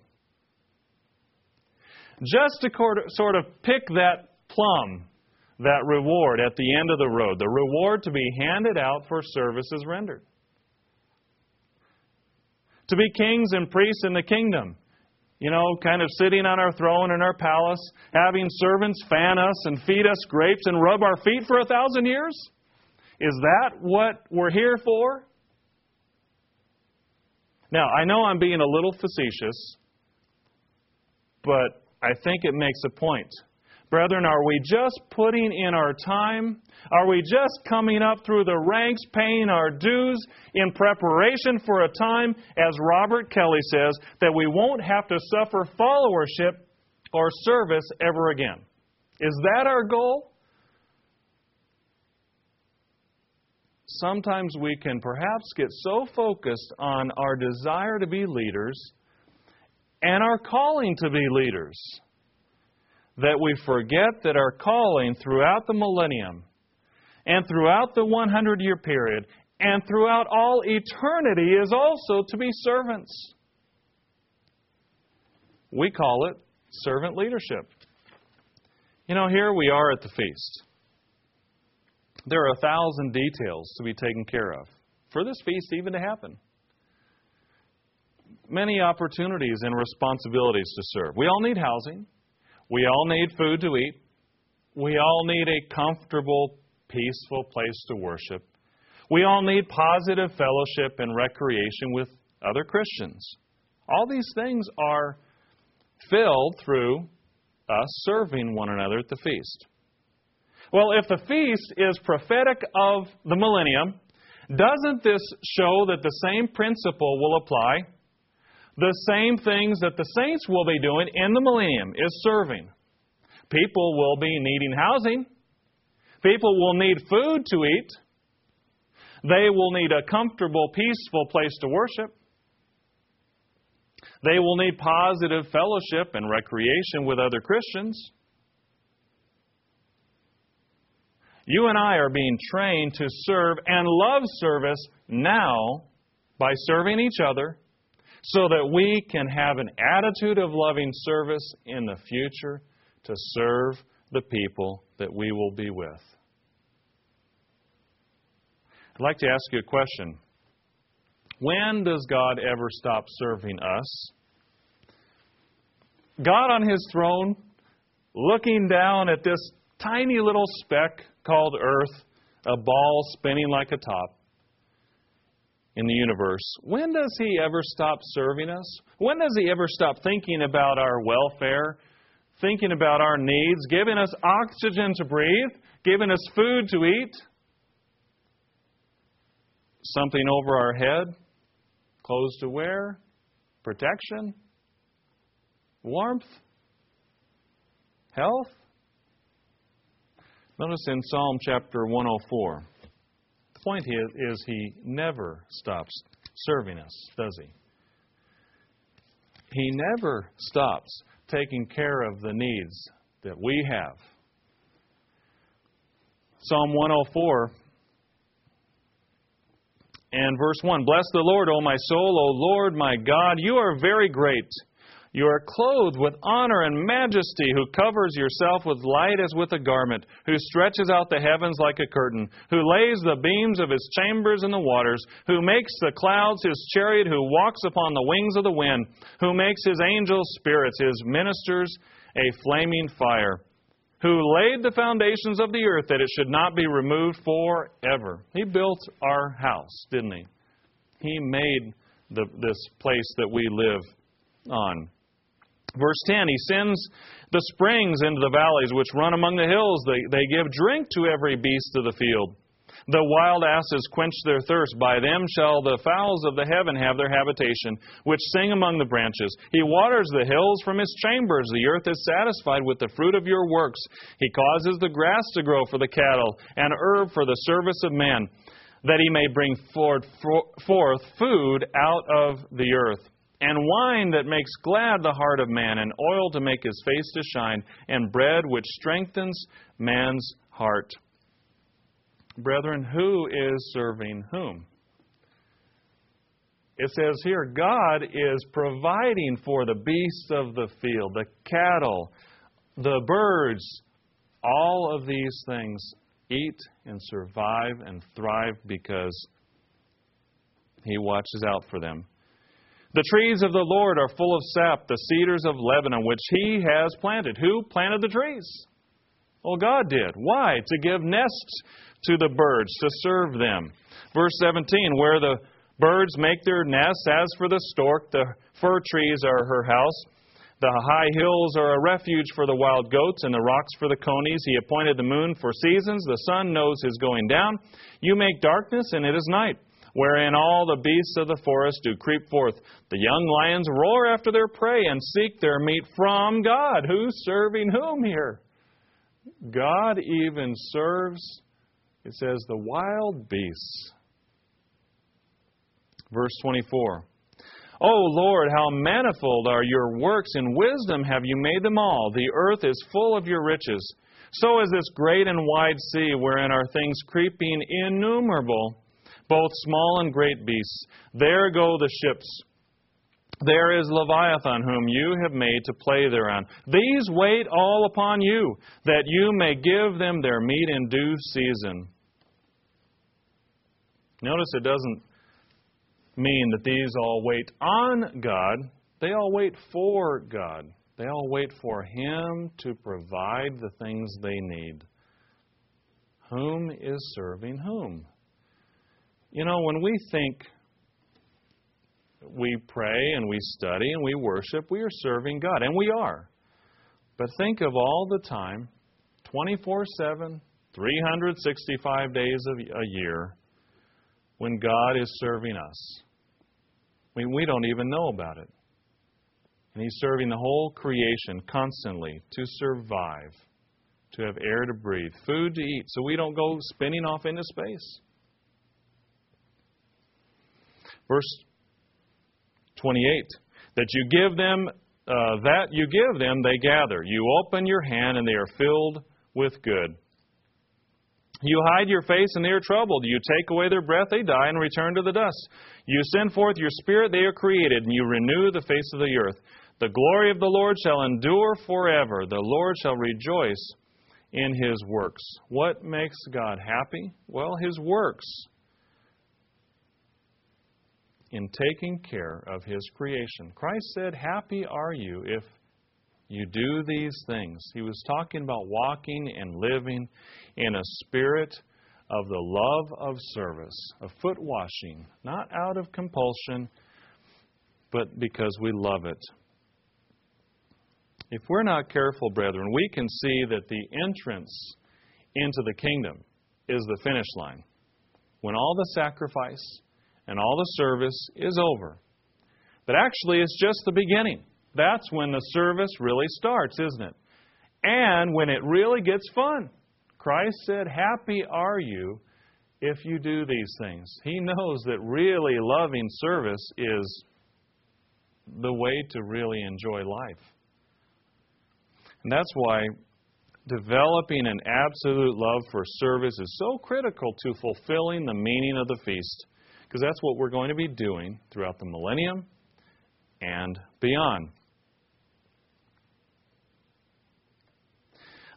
Just to sort of pick that plum, that reward at the end of the road, the reward to be handed out for services rendered to be kings and priests in the kingdom. You know, kind of sitting on our throne in our palace, having servants fan us and feed us grapes and rub our feet for a thousand years? Is that what we're here for? Now, I know I'm being a little facetious, but I think it makes a point. Brethren, are we just putting in our time? Are we just coming up through the ranks, paying our dues in preparation for a time, as Robert Kelley says, that we won't have to suffer followership or service ever again? Is that our goal? Sometimes we can perhaps get so focused on our desire to be leaders and our calling to be leaders that we forget that our calling throughout the millennium and throughout the 100 year period and throughout all eternity is also to be servants. We call it servant leadership. You know, here we are at the feast. There are a thousand details to be taken care of for this feast even to happen. Many opportunities and responsibilities to serve. We all need housing. We all need food to eat. We all need a comfortable, peaceful place to worship. We all need positive fellowship and recreation with other Christians. All these things are filled through us serving one another at the feast. Well, if the feast is prophetic of the millennium, doesn't this show that the same principle will apply? The same things that the saints will be doing in the millennium is serving. People will be needing housing. People will need food to eat. They will need a comfortable, peaceful place to worship. They will need positive fellowship and recreation with other Christians. You and I are being trained to serve and love service now by serving each other so that we can have an attitude of loving service in the future to serve the people that we will be with. I'd like to ask you a question. When does God ever stop serving us? God on his throne, looking down at this tiny little speck called Earth, a ball spinning like a top in the universe, when does he ever stop serving us? When does he ever stop thinking about our welfare, thinking about our needs, giving us oxygen to breathe, giving us food to eat? Something over our head, clothes to wear, protection, warmth, health? Notice in Psalm chapter 104, the point is, is he never stops serving us, does he? He never stops taking care of the needs that we have. Psalm 104 and verse 1 Bless the Lord, O my soul, O Lord my God, you are very great. You are clothed with honor and majesty, who covers yourself with light as with a garment, who stretches out the heavens like a curtain, who lays the beams of his chambers in the waters, who makes the clouds his chariot, who walks upon the wings of the wind, who makes his angels spirits, his ministers a flaming fire, who laid the foundations of the earth that it should not be removed forever. He built our house, didn't he? He made the, this place that we live on. Verse 10 He sends the springs into the valleys which run among the hills. They, they give drink to every beast of the field. The wild asses quench their thirst. By them shall the fowls of the heaven have their habitation, which sing among the branches. He waters the hills from his chambers. The earth is satisfied with the fruit of your works. He causes the grass to grow for the cattle, and herb for the service of man, that he may bring forth, forth food out of the earth and wine that makes glad the heart of man, and oil to make his face to shine, and bread which strengthens man's heart. Brethren, who is serving whom? It says here, God is providing for the beasts of the field, the cattle, the birds. All of these things eat and survive and thrive because He watches out for them. The trees of the Lord are full of sap, the cedars of Lebanon, which he has planted. Who planted the trees? Well, God did. Why? To give nests to the birds, to serve them. Verse 17, where the birds make their nests, as for the stork, the fir trees are her house. The high hills are a refuge for the wild goats, and the rocks for the conies. He appointed the moon for seasons. The sun knows his going down. You make darkness, and it is night wherein all the beasts of the forest do creep forth. The young lions roar after their prey and seek their meat from God. Who's serving whom here? God even serves, it says, the wild beasts. Verse 24. O Lord, how manifold are your works! In wisdom have you made them all. The earth is full of your riches. So is this great and wide sea, wherein are things creeping innumerable both small and great beasts. There go the ships. There is Leviathan, whom you have made to play thereon. These wait all upon you, that you may give them their meat in due season. Notice it doesn't mean that these all wait on God, they all wait for God. They all wait for Him to provide the things they need. Whom is serving whom? You know, when we think we pray and we study and we worship, we are serving God, and we are. But think of all the time, 24 7, 365 days of a year when God is serving us. I mean, we don't even know about it. And He's serving the whole creation constantly to survive, to have air to breathe, food to eat, so we don't go spinning off into space. Verse 28 that you give them, uh, that you give them, they gather. You open your hand, and they are filled with good. You hide your face and they are troubled. You take away their breath, they die and return to the dust. You send forth your spirit, they are created, and you renew the face of the earth. The glory of the Lord shall endure forever. The Lord shall rejoice in his works. What makes God happy? Well, his works in taking care of his creation. Christ said, Happy are you if you do these things. He was talking about walking and living in a spirit of the love of service, of foot washing, not out of compulsion, but because we love it. If we're not careful, brethren, we can see that the entrance into the kingdom is the finish line. When all the sacrifice and all the service is over. But actually, it's just the beginning. That's when the service really starts, isn't it? And when it really gets fun. Christ said, Happy are you if you do these things. He knows that really loving service is the way to really enjoy life. And that's why developing an absolute love for service is so critical to fulfilling the meaning of the feast, because that's what we're going to be doing throughout the millennium and beyond.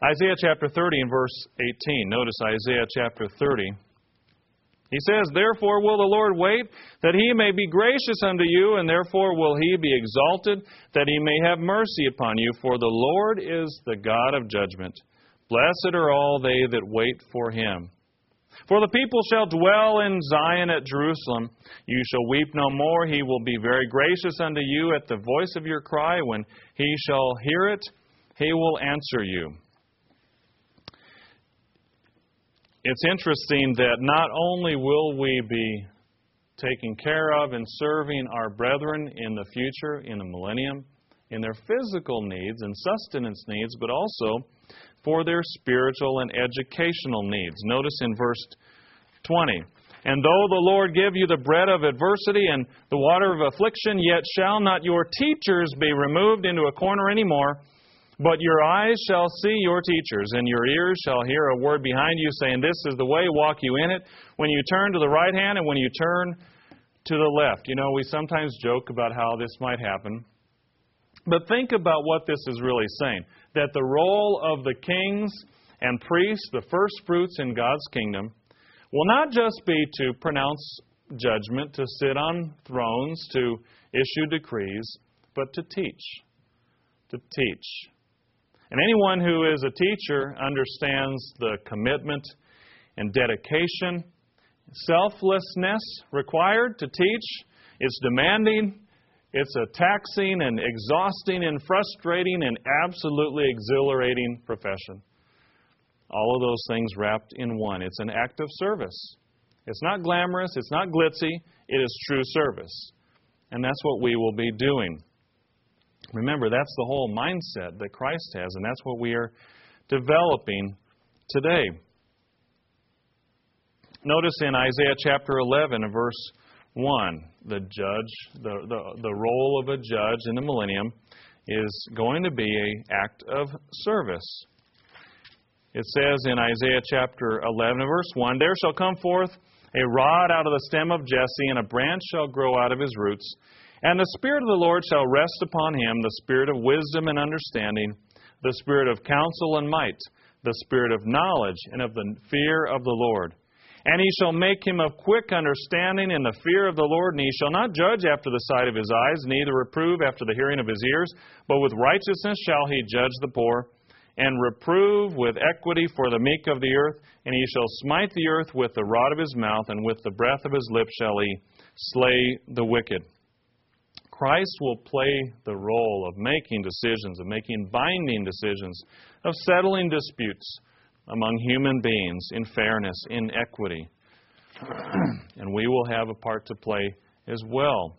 Isaiah chapter 30 and verse 18. Notice Isaiah chapter 30. He says, Therefore will the Lord wait, that he may be gracious unto you, and therefore will he be exalted, that he may have mercy upon you. For the Lord is the God of judgment. Blessed are all they that wait for him. For the people shall dwell in Zion at Jerusalem. You shall weep no more. He will be very gracious unto you at the voice of your cry. When he shall hear it, he will answer you. it's interesting that not only will we be taking care of and serving our brethren in the future, in the millennium, in their physical needs and sustenance needs, but also for their spiritual and educational needs. Notice in verse 20. And though the Lord give you the bread of adversity and the water of affliction, yet shall not your teachers be removed into a corner any more. But your eyes shall see your teachers, and your ears shall hear a word behind you saying, This is the way, walk you in it. When you turn to the right hand and when you turn to the left. You know, we sometimes joke about how this might happen. But think about what this is really saying that the role of the kings and priests, the first fruits in God's kingdom, will not just be to pronounce judgment, to sit on thrones, to issue decrees, but to teach. To teach. And anyone who is a teacher understands the commitment and dedication, selflessness required to teach. It's demanding, it's a taxing and exhausting and frustrating and absolutely exhilarating profession. All of those things wrapped in one. It's an act of service. It's not glamorous, it's not glitzy, it is true service. And that's what we will be doing. Remember, that's the whole mindset that Christ has, and that's what we are developing today. Notice in Isaiah chapter 11 and verse 1, the judge, the, the, the role of a judge in the millennium is going to be an act of service. It says in Isaiah chapter 11 verse 1, There shall come forth a rod out of the stem of Jesse, and a branch shall grow out of his roots. And the Spirit of the Lord shall rest upon him the Spirit of wisdom and understanding, the Spirit of counsel and might, the Spirit of knowledge and of the fear of the Lord. And he shall make him of quick understanding in the fear of the Lord, and he shall not judge after the sight of his eyes, neither reprove after the hearing of his ears, but with righteousness shall he judge the poor, and reprove with equity for the meek of the earth. And he shall smite the earth with the rod of his mouth, and with the breath of his lips shall he slay the wicked. Christ will play the role of making decisions, of making binding decisions, of settling disputes, among human beings in fairness, in equity. and we will have a part to play as well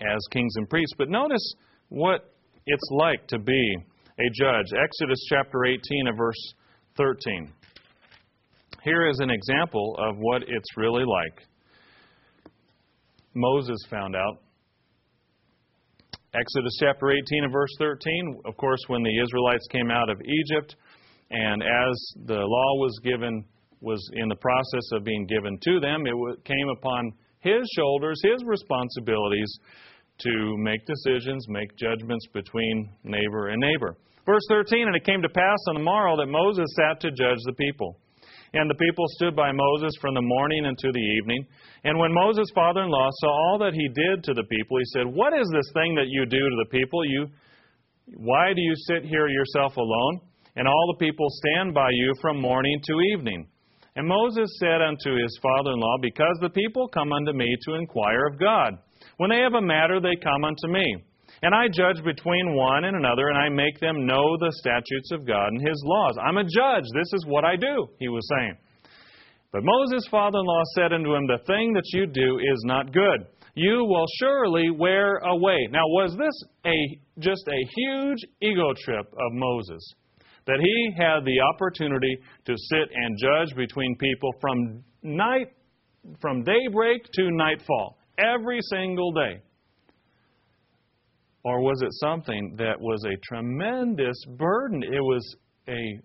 as kings and priests. But notice what it's like to be a judge. Exodus chapter 18 and verse 13. Here is an example of what it's really like. Moses found out. Exodus chapter 18 and verse 13, of course, when the Israelites came out of Egypt, and as the law was given, was in the process of being given to them, it came upon his shoulders, his responsibilities to make decisions, make judgments between neighbor and neighbor. Verse 13, and it came to pass on the morrow that Moses sat to judge the people. And the people stood by Moses from the morning unto the evening. And when Moses' father in law saw all that he did to the people, he said, What is this thing that you do to the people? You, why do you sit here yourself alone? And all the people stand by you from morning to evening. And Moses said unto his father in law, Because the people come unto me to inquire of God. When they have a matter, they come unto me. And I judge between one and another, and I make them know the statutes of God and His laws. I'm a judge. This is what I do, he was saying. But Moses' father in law said unto him, The thing that you do is not good. You will surely wear away. Now, was this a just a huge ego trip of Moses? That he had the opportunity to sit and judge between people from night from daybreak to nightfall, every single day. Or was it something that was a tremendous burden? It was a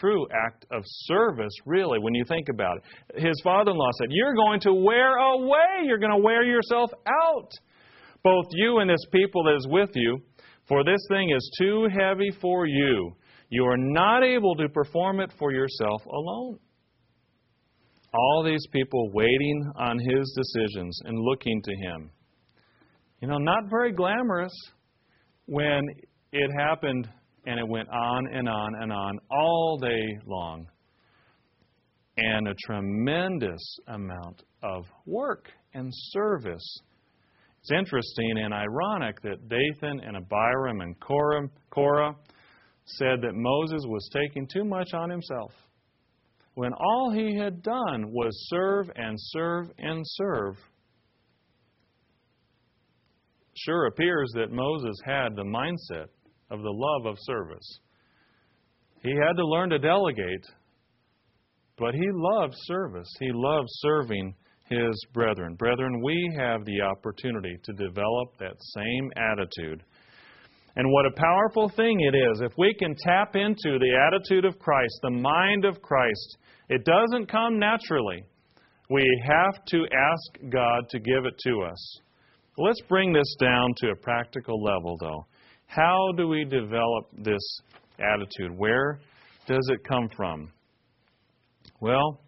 true act of service, really, when you think about it. His father in law said, You're going to wear away. You're going to wear yourself out. Both you and this people that is with you, for this thing is too heavy for you. You are not able to perform it for yourself alone. All these people waiting on his decisions and looking to him. You know, not very glamorous when it happened and it went on and on and on all day long. And a tremendous amount of work and service. It's interesting and ironic that Dathan and Abiram and Korah, Korah said that Moses was taking too much on himself when all he had done was serve and serve and serve sure appears that Moses had the mindset of the love of service. He had to learn to delegate, but he loved service. He loved serving his brethren. Brethren, we have the opportunity to develop that same attitude. And what a powerful thing it is if we can tap into the attitude of Christ, the mind of Christ. It doesn't come naturally. We have to ask God to give it to us. Let's bring this down to a practical level, though. How do we develop this attitude? Where does it come from? Well,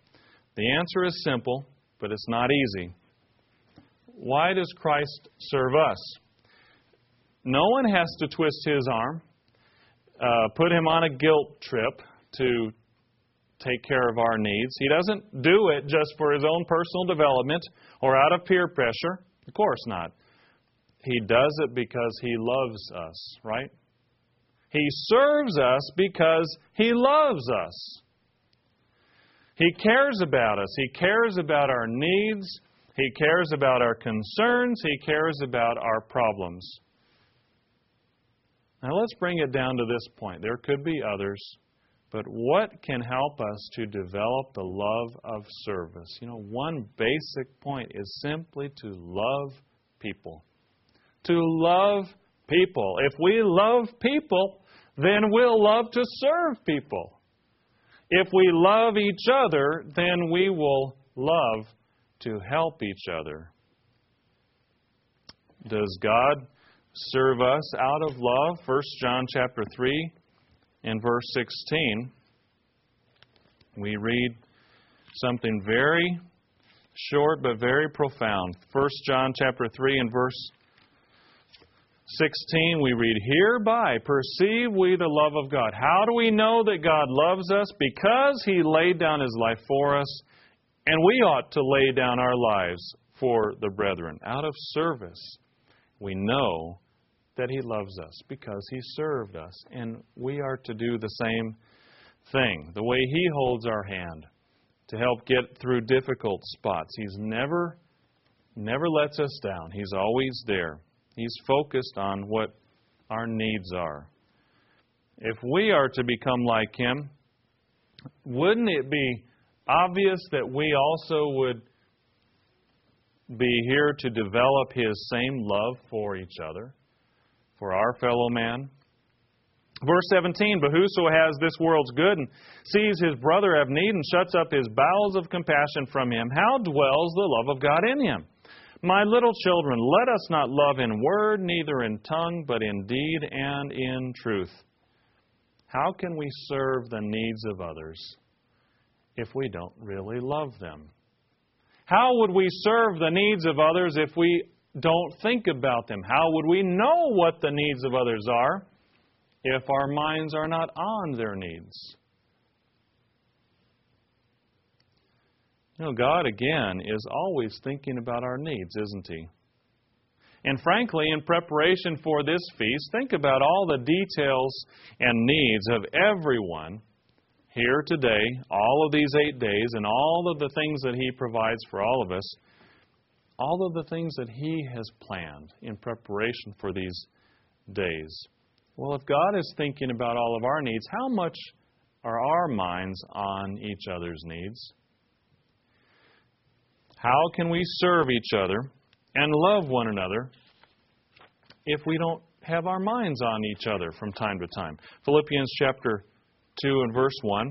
the answer is simple, but it's not easy. Why does Christ serve us? No one has to twist his arm, uh, put him on a guilt trip to take care of our needs. He doesn't do it just for his own personal development or out of peer pressure. Of course not. He does it because He loves us, right? He serves us because He loves us. He cares about us. He cares about our needs. He cares about our concerns. He cares about our problems. Now let's bring it down to this point. There could be others, but what can help us to develop the love of service? You know, one basic point is simply to love people. To love people. If we love people, then we'll love to serve people. If we love each other, then we will love to help each other. Does God serve us out of love? 1 John chapter 3 and verse 16. We read something very short but very profound. 1 John chapter 3 and verse 16, we read, Hereby perceive we the love of God. How do we know that God loves us? Because He laid down His life for us, and we ought to lay down our lives for the brethren. Out of service, we know that He loves us because He served us, and we are to do the same thing, the way He holds our hand to help get through difficult spots. He's never, never lets us down. He's always there. He's focused on what our needs are. If we are to become like Him, wouldn't it be obvious that we also would be here to develop His same love for each other, for our fellow man? Verse 17, But whoso has this world's good and sees his brother have need and shuts up his bowels of compassion from him, how dwells the love of God in him? My little children, let us not love in word, neither in tongue, but in deed and in truth. How can we serve the needs of others if we don't really love them? How would we serve the needs of others if we don't think about them? How would we know what the needs of others are if our minds are not on their needs? You know, God, again, is always thinking about our needs, isn't He? And frankly, in preparation for this feast, think about all the details and needs of everyone here today, all of these eight days, and all of the things that He provides for all of us, all of the things that He has planned in preparation for these days. Well, if God is thinking about all of our needs, how much are our minds on each other's needs? How can we serve each other and love one another if we don't have our minds on each other from time to time? Philippians chapter 2 and verse 1.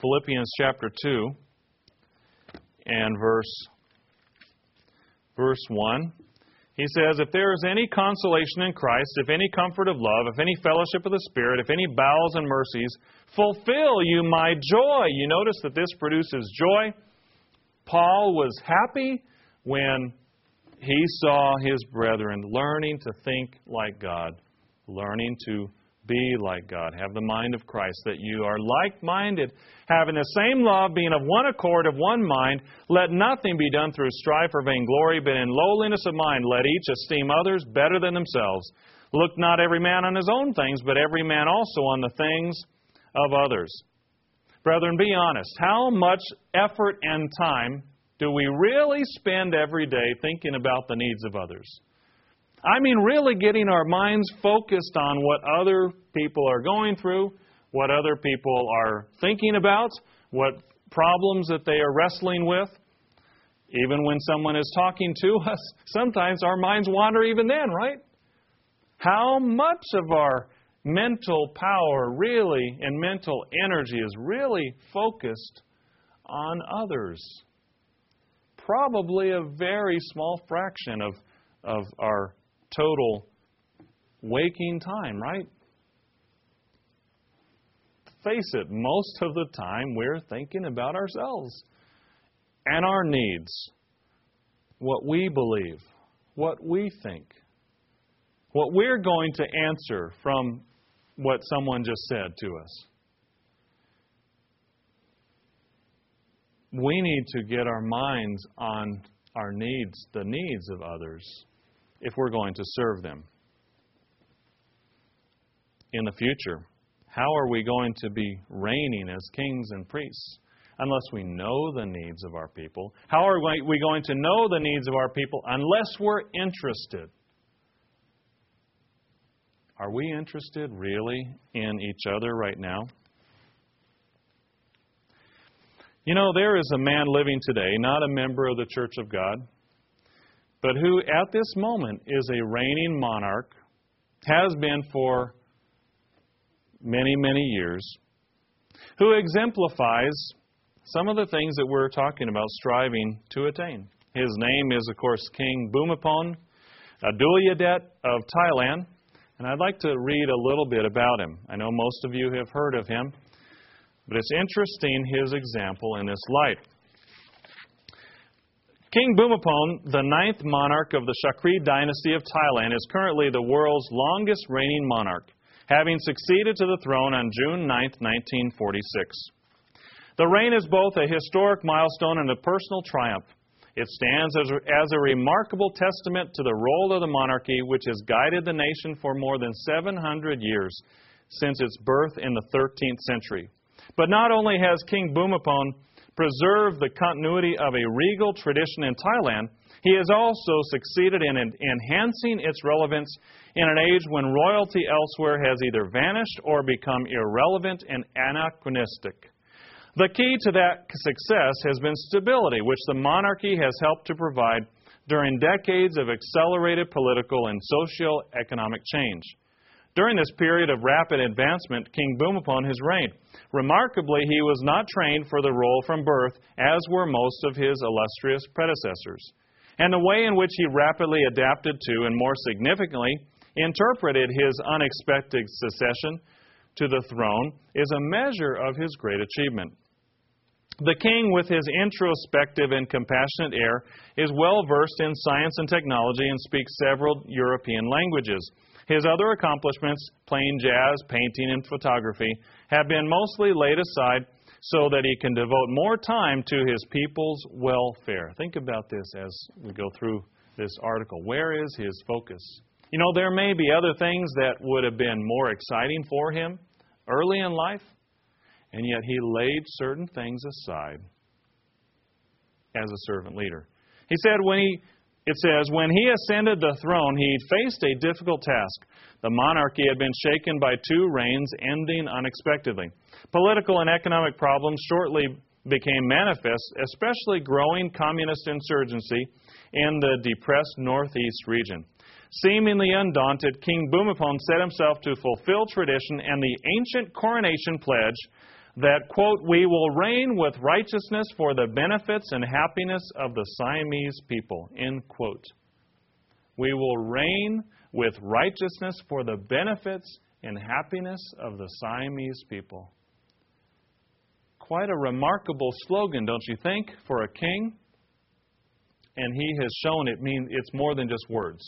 Philippians chapter 2 and verse verse 1. He says, If there is any consolation in Christ, if any comfort of love, if any fellowship of the Spirit, if any bowels and mercies, fulfill you my joy. You notice that this produces joy. Paul was happy when he saw his brethren learning to think like God, learning to be like God, have the mind of Christ, that you are like minded, having the same love, being of one accord, of one mind. Let nothing be done through strife or vainglory, but in lowliness of mind let each esteem others better than themselves. Look not every man on his own things, but every man also on the things of others. Brethren, be honest. How much effort and time do we really spend every day thinking about the needs of others? I mean, really getting our minds focused on what other people are going through, what other people are thinking about, what problems that they are wrestling with. Even when someone is talking to us, sometimes our minds wander even then, right? How much of our mental power really and mental energy is really focused on others? Probably a very small fraction of, of our total waking time, right? Face it, most of the time we're thinking about ourselves and our needs, what we believe, what we think, what we're going to answer from what someone just said to us. We need to get our minds on our needs, the needs of others if we're going to serve them. In the future, how are we going to be reigning as kings and priests unless we know the needs of our people? How are we going to know the needs of our people unless we're interested? Are we interested really in each other right now? You know, there is a man living today, not a member of the Church of God, but who at this moment is a reigning monarch, has been for many, many years, who exemplifies some of the things that we're talking about striving to attain. His name is, of course, King Bhumibol Adulyadej of Thailand, and I'd like to read a little bit about him. I know most of you have heard of him, but it's interesting his example in this light. King Bhumibol, the ninth monarch of the Chakri dynasty of Thailand, is currently the world's longest reigning monarch, having succeeded to the throne on June 9, 1946. The reign is both a historic milestone and a personal triumph. It stands as, as a remarkable testament to the role of the monarchy, which has guided the nation for more than 700 years. since its birth in the 13th century. But not only has King Bhumibol preserved the continuity of a regal tradition in Thailand, he has also succeeded in enhancing its relevance in an age when royalty elsewhere has either vanished or become irrelevant and anachronistic. The key to that success has been stability, which the monarchy has helped to provide during decades of accelerated political and socio-economic change. During this period of rapid advancement, King Bhumibol has reigned. Remarkably, he was not trained for the role from birth, as were most of his illustrious predecessors. And the way in which he rapidly adapted to, and more significantly, interpreted his unexpected succession to the throne is a measure of his great achievement. The king, with his introspective and compassionate air, is well versed in science and technology and speaks several European languages. His other accomplishments, playing jazz, painting, and photography, have been mostly laid aside so that he can devote more time to his people's welfare. Think about this as we go through this article. Where is his focus? You know, there may be other things that would have been more exciting for him early in life, and yet he laid certain things aside as a servant leader. He said when he it says when he ascended the throne he faced a difficult task. The monarchy had been shaken by two reigns ending unexpectedly. Political and economic problems shortly became manifest, especially growing communist insurgency in the depressed northeast region. Seemingly undaunted, King Bhumibol set himself to fulfill tradition and the ancient coronation pledge that, quote, we will reign with righteousness for the benefits and happiness of the Siamese people, end quote. We will reign with righteousness for the benefits and happiness of the Siamese people. Quite a remarkable slogan, don't you think, for a king? And he has shown it means it's more than just words.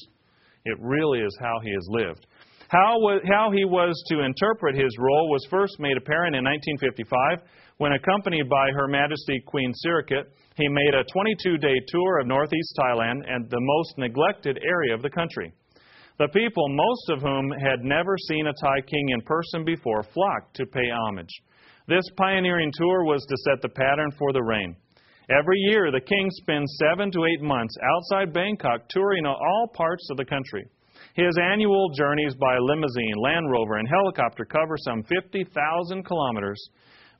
It really is how he has lived. How, was, how he was to interpret his role was first made apparent in 1955 when, accompanied by Her Majesty Queen Sirikit, he made a 22 day tour of northeast Thailand and the most neglected area of the country. The people, most of whom had never seen a Thai king in person before, flocked to pay homage. This pioneering tour was to set the pattern for the reign. Every year, the king spends seven to eight months outside Bangkok touring all parts of the country. His annual journeys by limousine, Land Rover, and helicopter cover some 50,000 kilometers,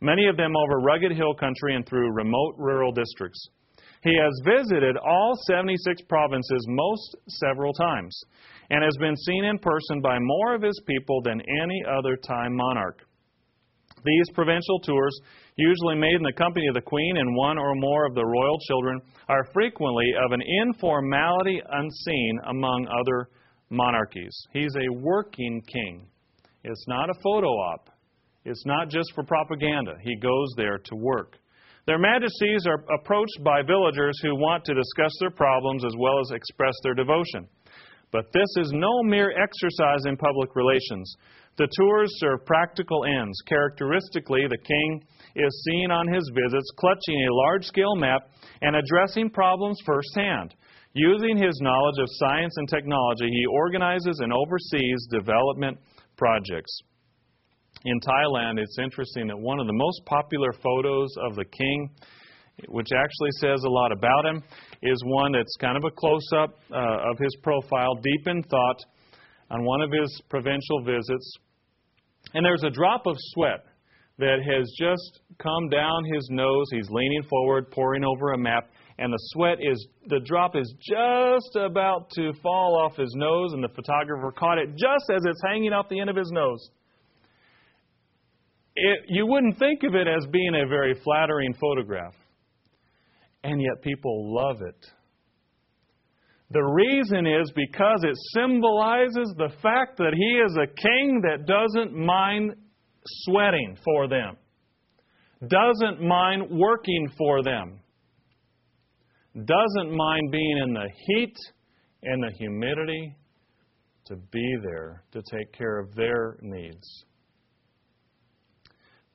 many of them over rugged hill country and through remote rural districts. He has visited all 76 provinces most several times and has been seen in person by more of his people than any other time monarch. These provincial tours, usually made in the company of the Queen and one or more of the royal children, are frequently of an informality unseen among other monarchies. He's a working king. It's not a photo op. It's not just for propaganda. He goes there to work. Their majesties are approached by villagers who want to discuss their problems as well as express their devotion. But this is no mere exercise in public relations. The tours serve practical ends. Characteristically, the king is seen on his visits clutching a large scale map and addressing problems firsthand. Using his knowledge of science and technology, he organizes and oversees development projects. In Thailand, it's interesting that one of the most popular photos of the king, which actually says a lot about him, is one that's kind of a close up uh, of his profile, deep in thought, on one of his provincial visits. And there's a drop of sweat that has just come down his nose. He's leaning forward, poring over a map and the sweat is, the drop is just about to fall off his nose, and the photographer caught it just as it's hanging off the end of his nose. It, you wouldn't think of it as being a very flattering photograph, and yet people love it. The reason is because it symbolizes the fact that he is a king that doesn't mind sweating for them, doesn't mind working for them doesn't mind being in the heat and the humidity to be there to take care of their needs.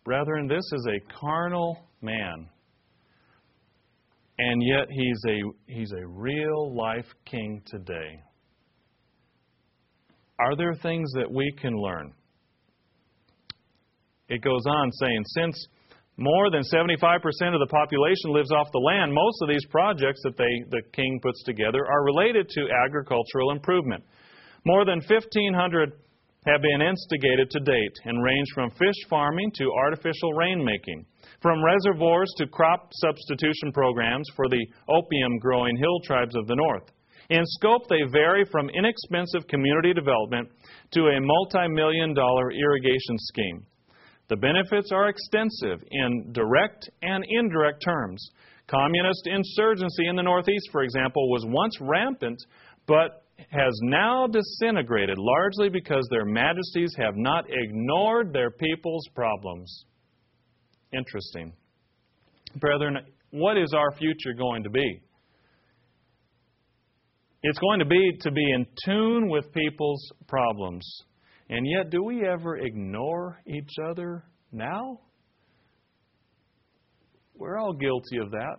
Brethren, this is a carnal man. And yet he's a, he's a real life king today. Are there things that we can learn? it goes on saying, since more than 75% of the population lives off the land, most of these projects that they, the king puts together are related to agricultural improvement. More than 1,500 have been instigated to date and range from fish farming to artificial rainmaking, from reservoirs to crop substitution programs for the opium growing hill tribes of the north. In scope, they vary from inexpensive community development to a multi million dollar irrigation scheme. The benefits are extensive in direct and indirect terms. Communist insurgency in the Northeast, for example, was once rampant, but has now disintegrated largely because their majesties have not ignored their people's problems. Interesting. Brethren, what is our future going to be? It's going to be to be in tune with people's problems. And yet, do we ever ignore each other now? We're all guilty of that,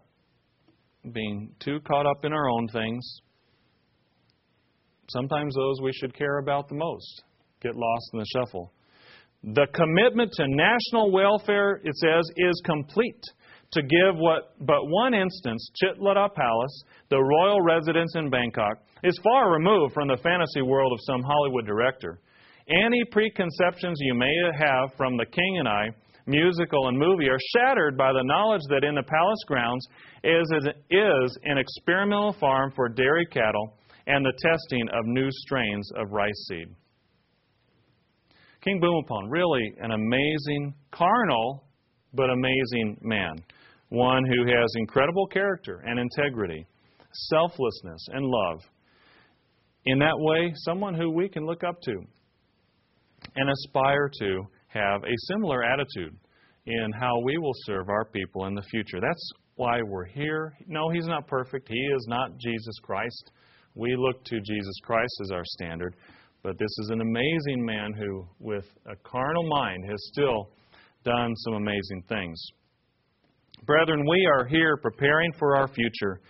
being too caught up in our own things. Sometimes those we should care about the most get lost in the shuffle. The commitment to national welfare, it says, is complete. To give what but one instance, Chitlada Palace, the royal residence in Bangkok, is far removed from the fantasy world of some Hollywood director. Any preconceptions you may have from the King and I, musical and movie, are shattered by the knowledge that in the palace grounds is, is an experimental farm for dairy cattle and the testing of new strains of rice seed. King Bhumibol, really an amazing, carnal, but amazing man. One who has incredible character and integrity, selflessness and love. In that way, someone who we can look up to and aspire to have a similar attitude in how we will serve our people in the future. That's why we're here. No, he's not perfect. He is not Jesus Christ. We look to Jesus Christ as our standard. But this is an amazing man who, with a carnal mind, has still done some amazing things. Brethren, we are here preparing for our future.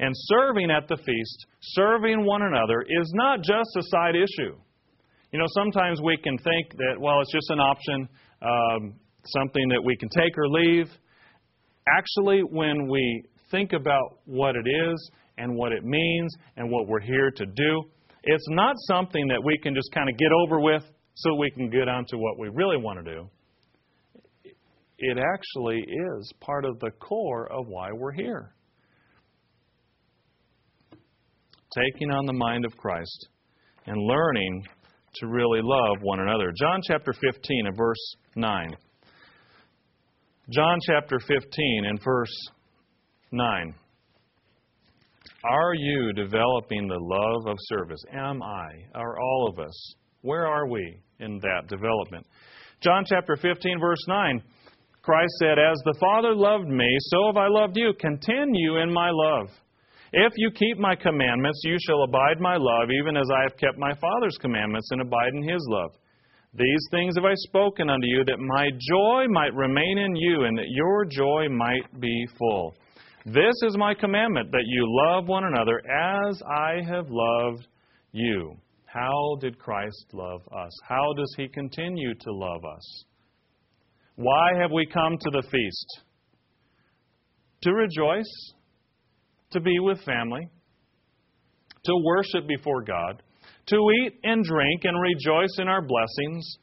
And serving at the feast, serving one another, is not just a side issue. You know, sometimes we can think that, well, it's just an option, um, something that we can take or leave. Actually, when we think about what it is and what it means and what we're here to do, it's not something that we can just kind of get over with so we can get on to what we really want to do. It actually is part of the core of why we're here. Taking on the mind of Christ and learning to really love one another. John chapter 15 and verse 9. John chapter 15 and verse 9. Are you developing the love of service? Am I? Are all of us? Where are we in that development? John chapter 15, verse 9. Christ said, As the Father loved me, so have I loved you. Continue in my love. If you keep my commandments, you shall abide my love, even as I have kept my Father's commandments and abide in his love. These things have I spoken unto you, that my joy might remain in you, and that your joy might be full. This is my commandment, that you love one another as I have loved you. How did Christ love us? How does he continue to love us? Why have we come to the feast? To rejoice to be with family, to worship before God, to eat and drink and rejoice in our blessings.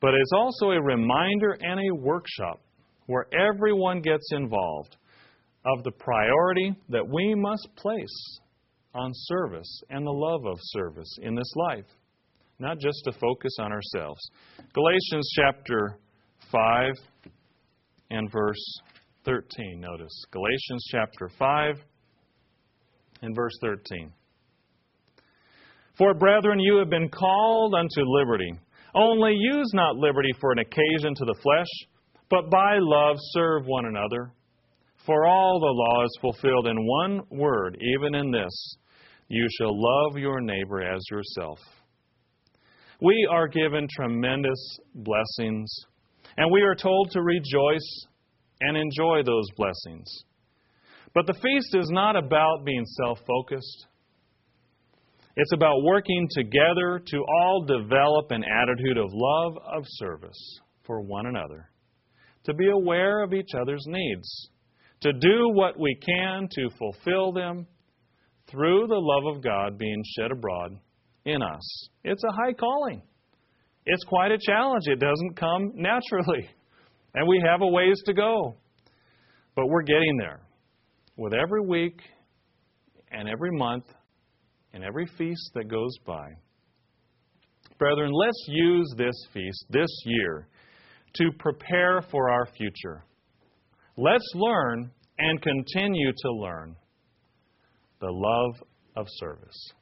But it's also a reminder and a workshop where everyone gets involved of the priority that we must place on service and the love of service in this life, not just to focus on ourselves. Galatians chapter 5 and verse 13. Notice Galatians chapter 5 and verse 13. For brethren, you have been called unto liberty. Only use not liberty for an occasion to the flesh, but by love serve one another. For all the law is fulfilled in one word, even in this you shall love your neighbor as yourself. We are given tremendous blessings, and we are told to rejoice and enjoy those blessings. But the feast is not about being self focused. It's about working together to all develop an attitude of love of service. for one another, to be aware of each other's needs, to do what we can to fulfill them through the love of God being shed abroad in us. It's a high calling. It's quite a challenge. It doesn't come naturally. And we have a ways to go. But we're getting there. With every week and every month and every feast that goes by. Brethren, let's use this feast this year to prepare for our future. Let's learn and continue to learn the love of service.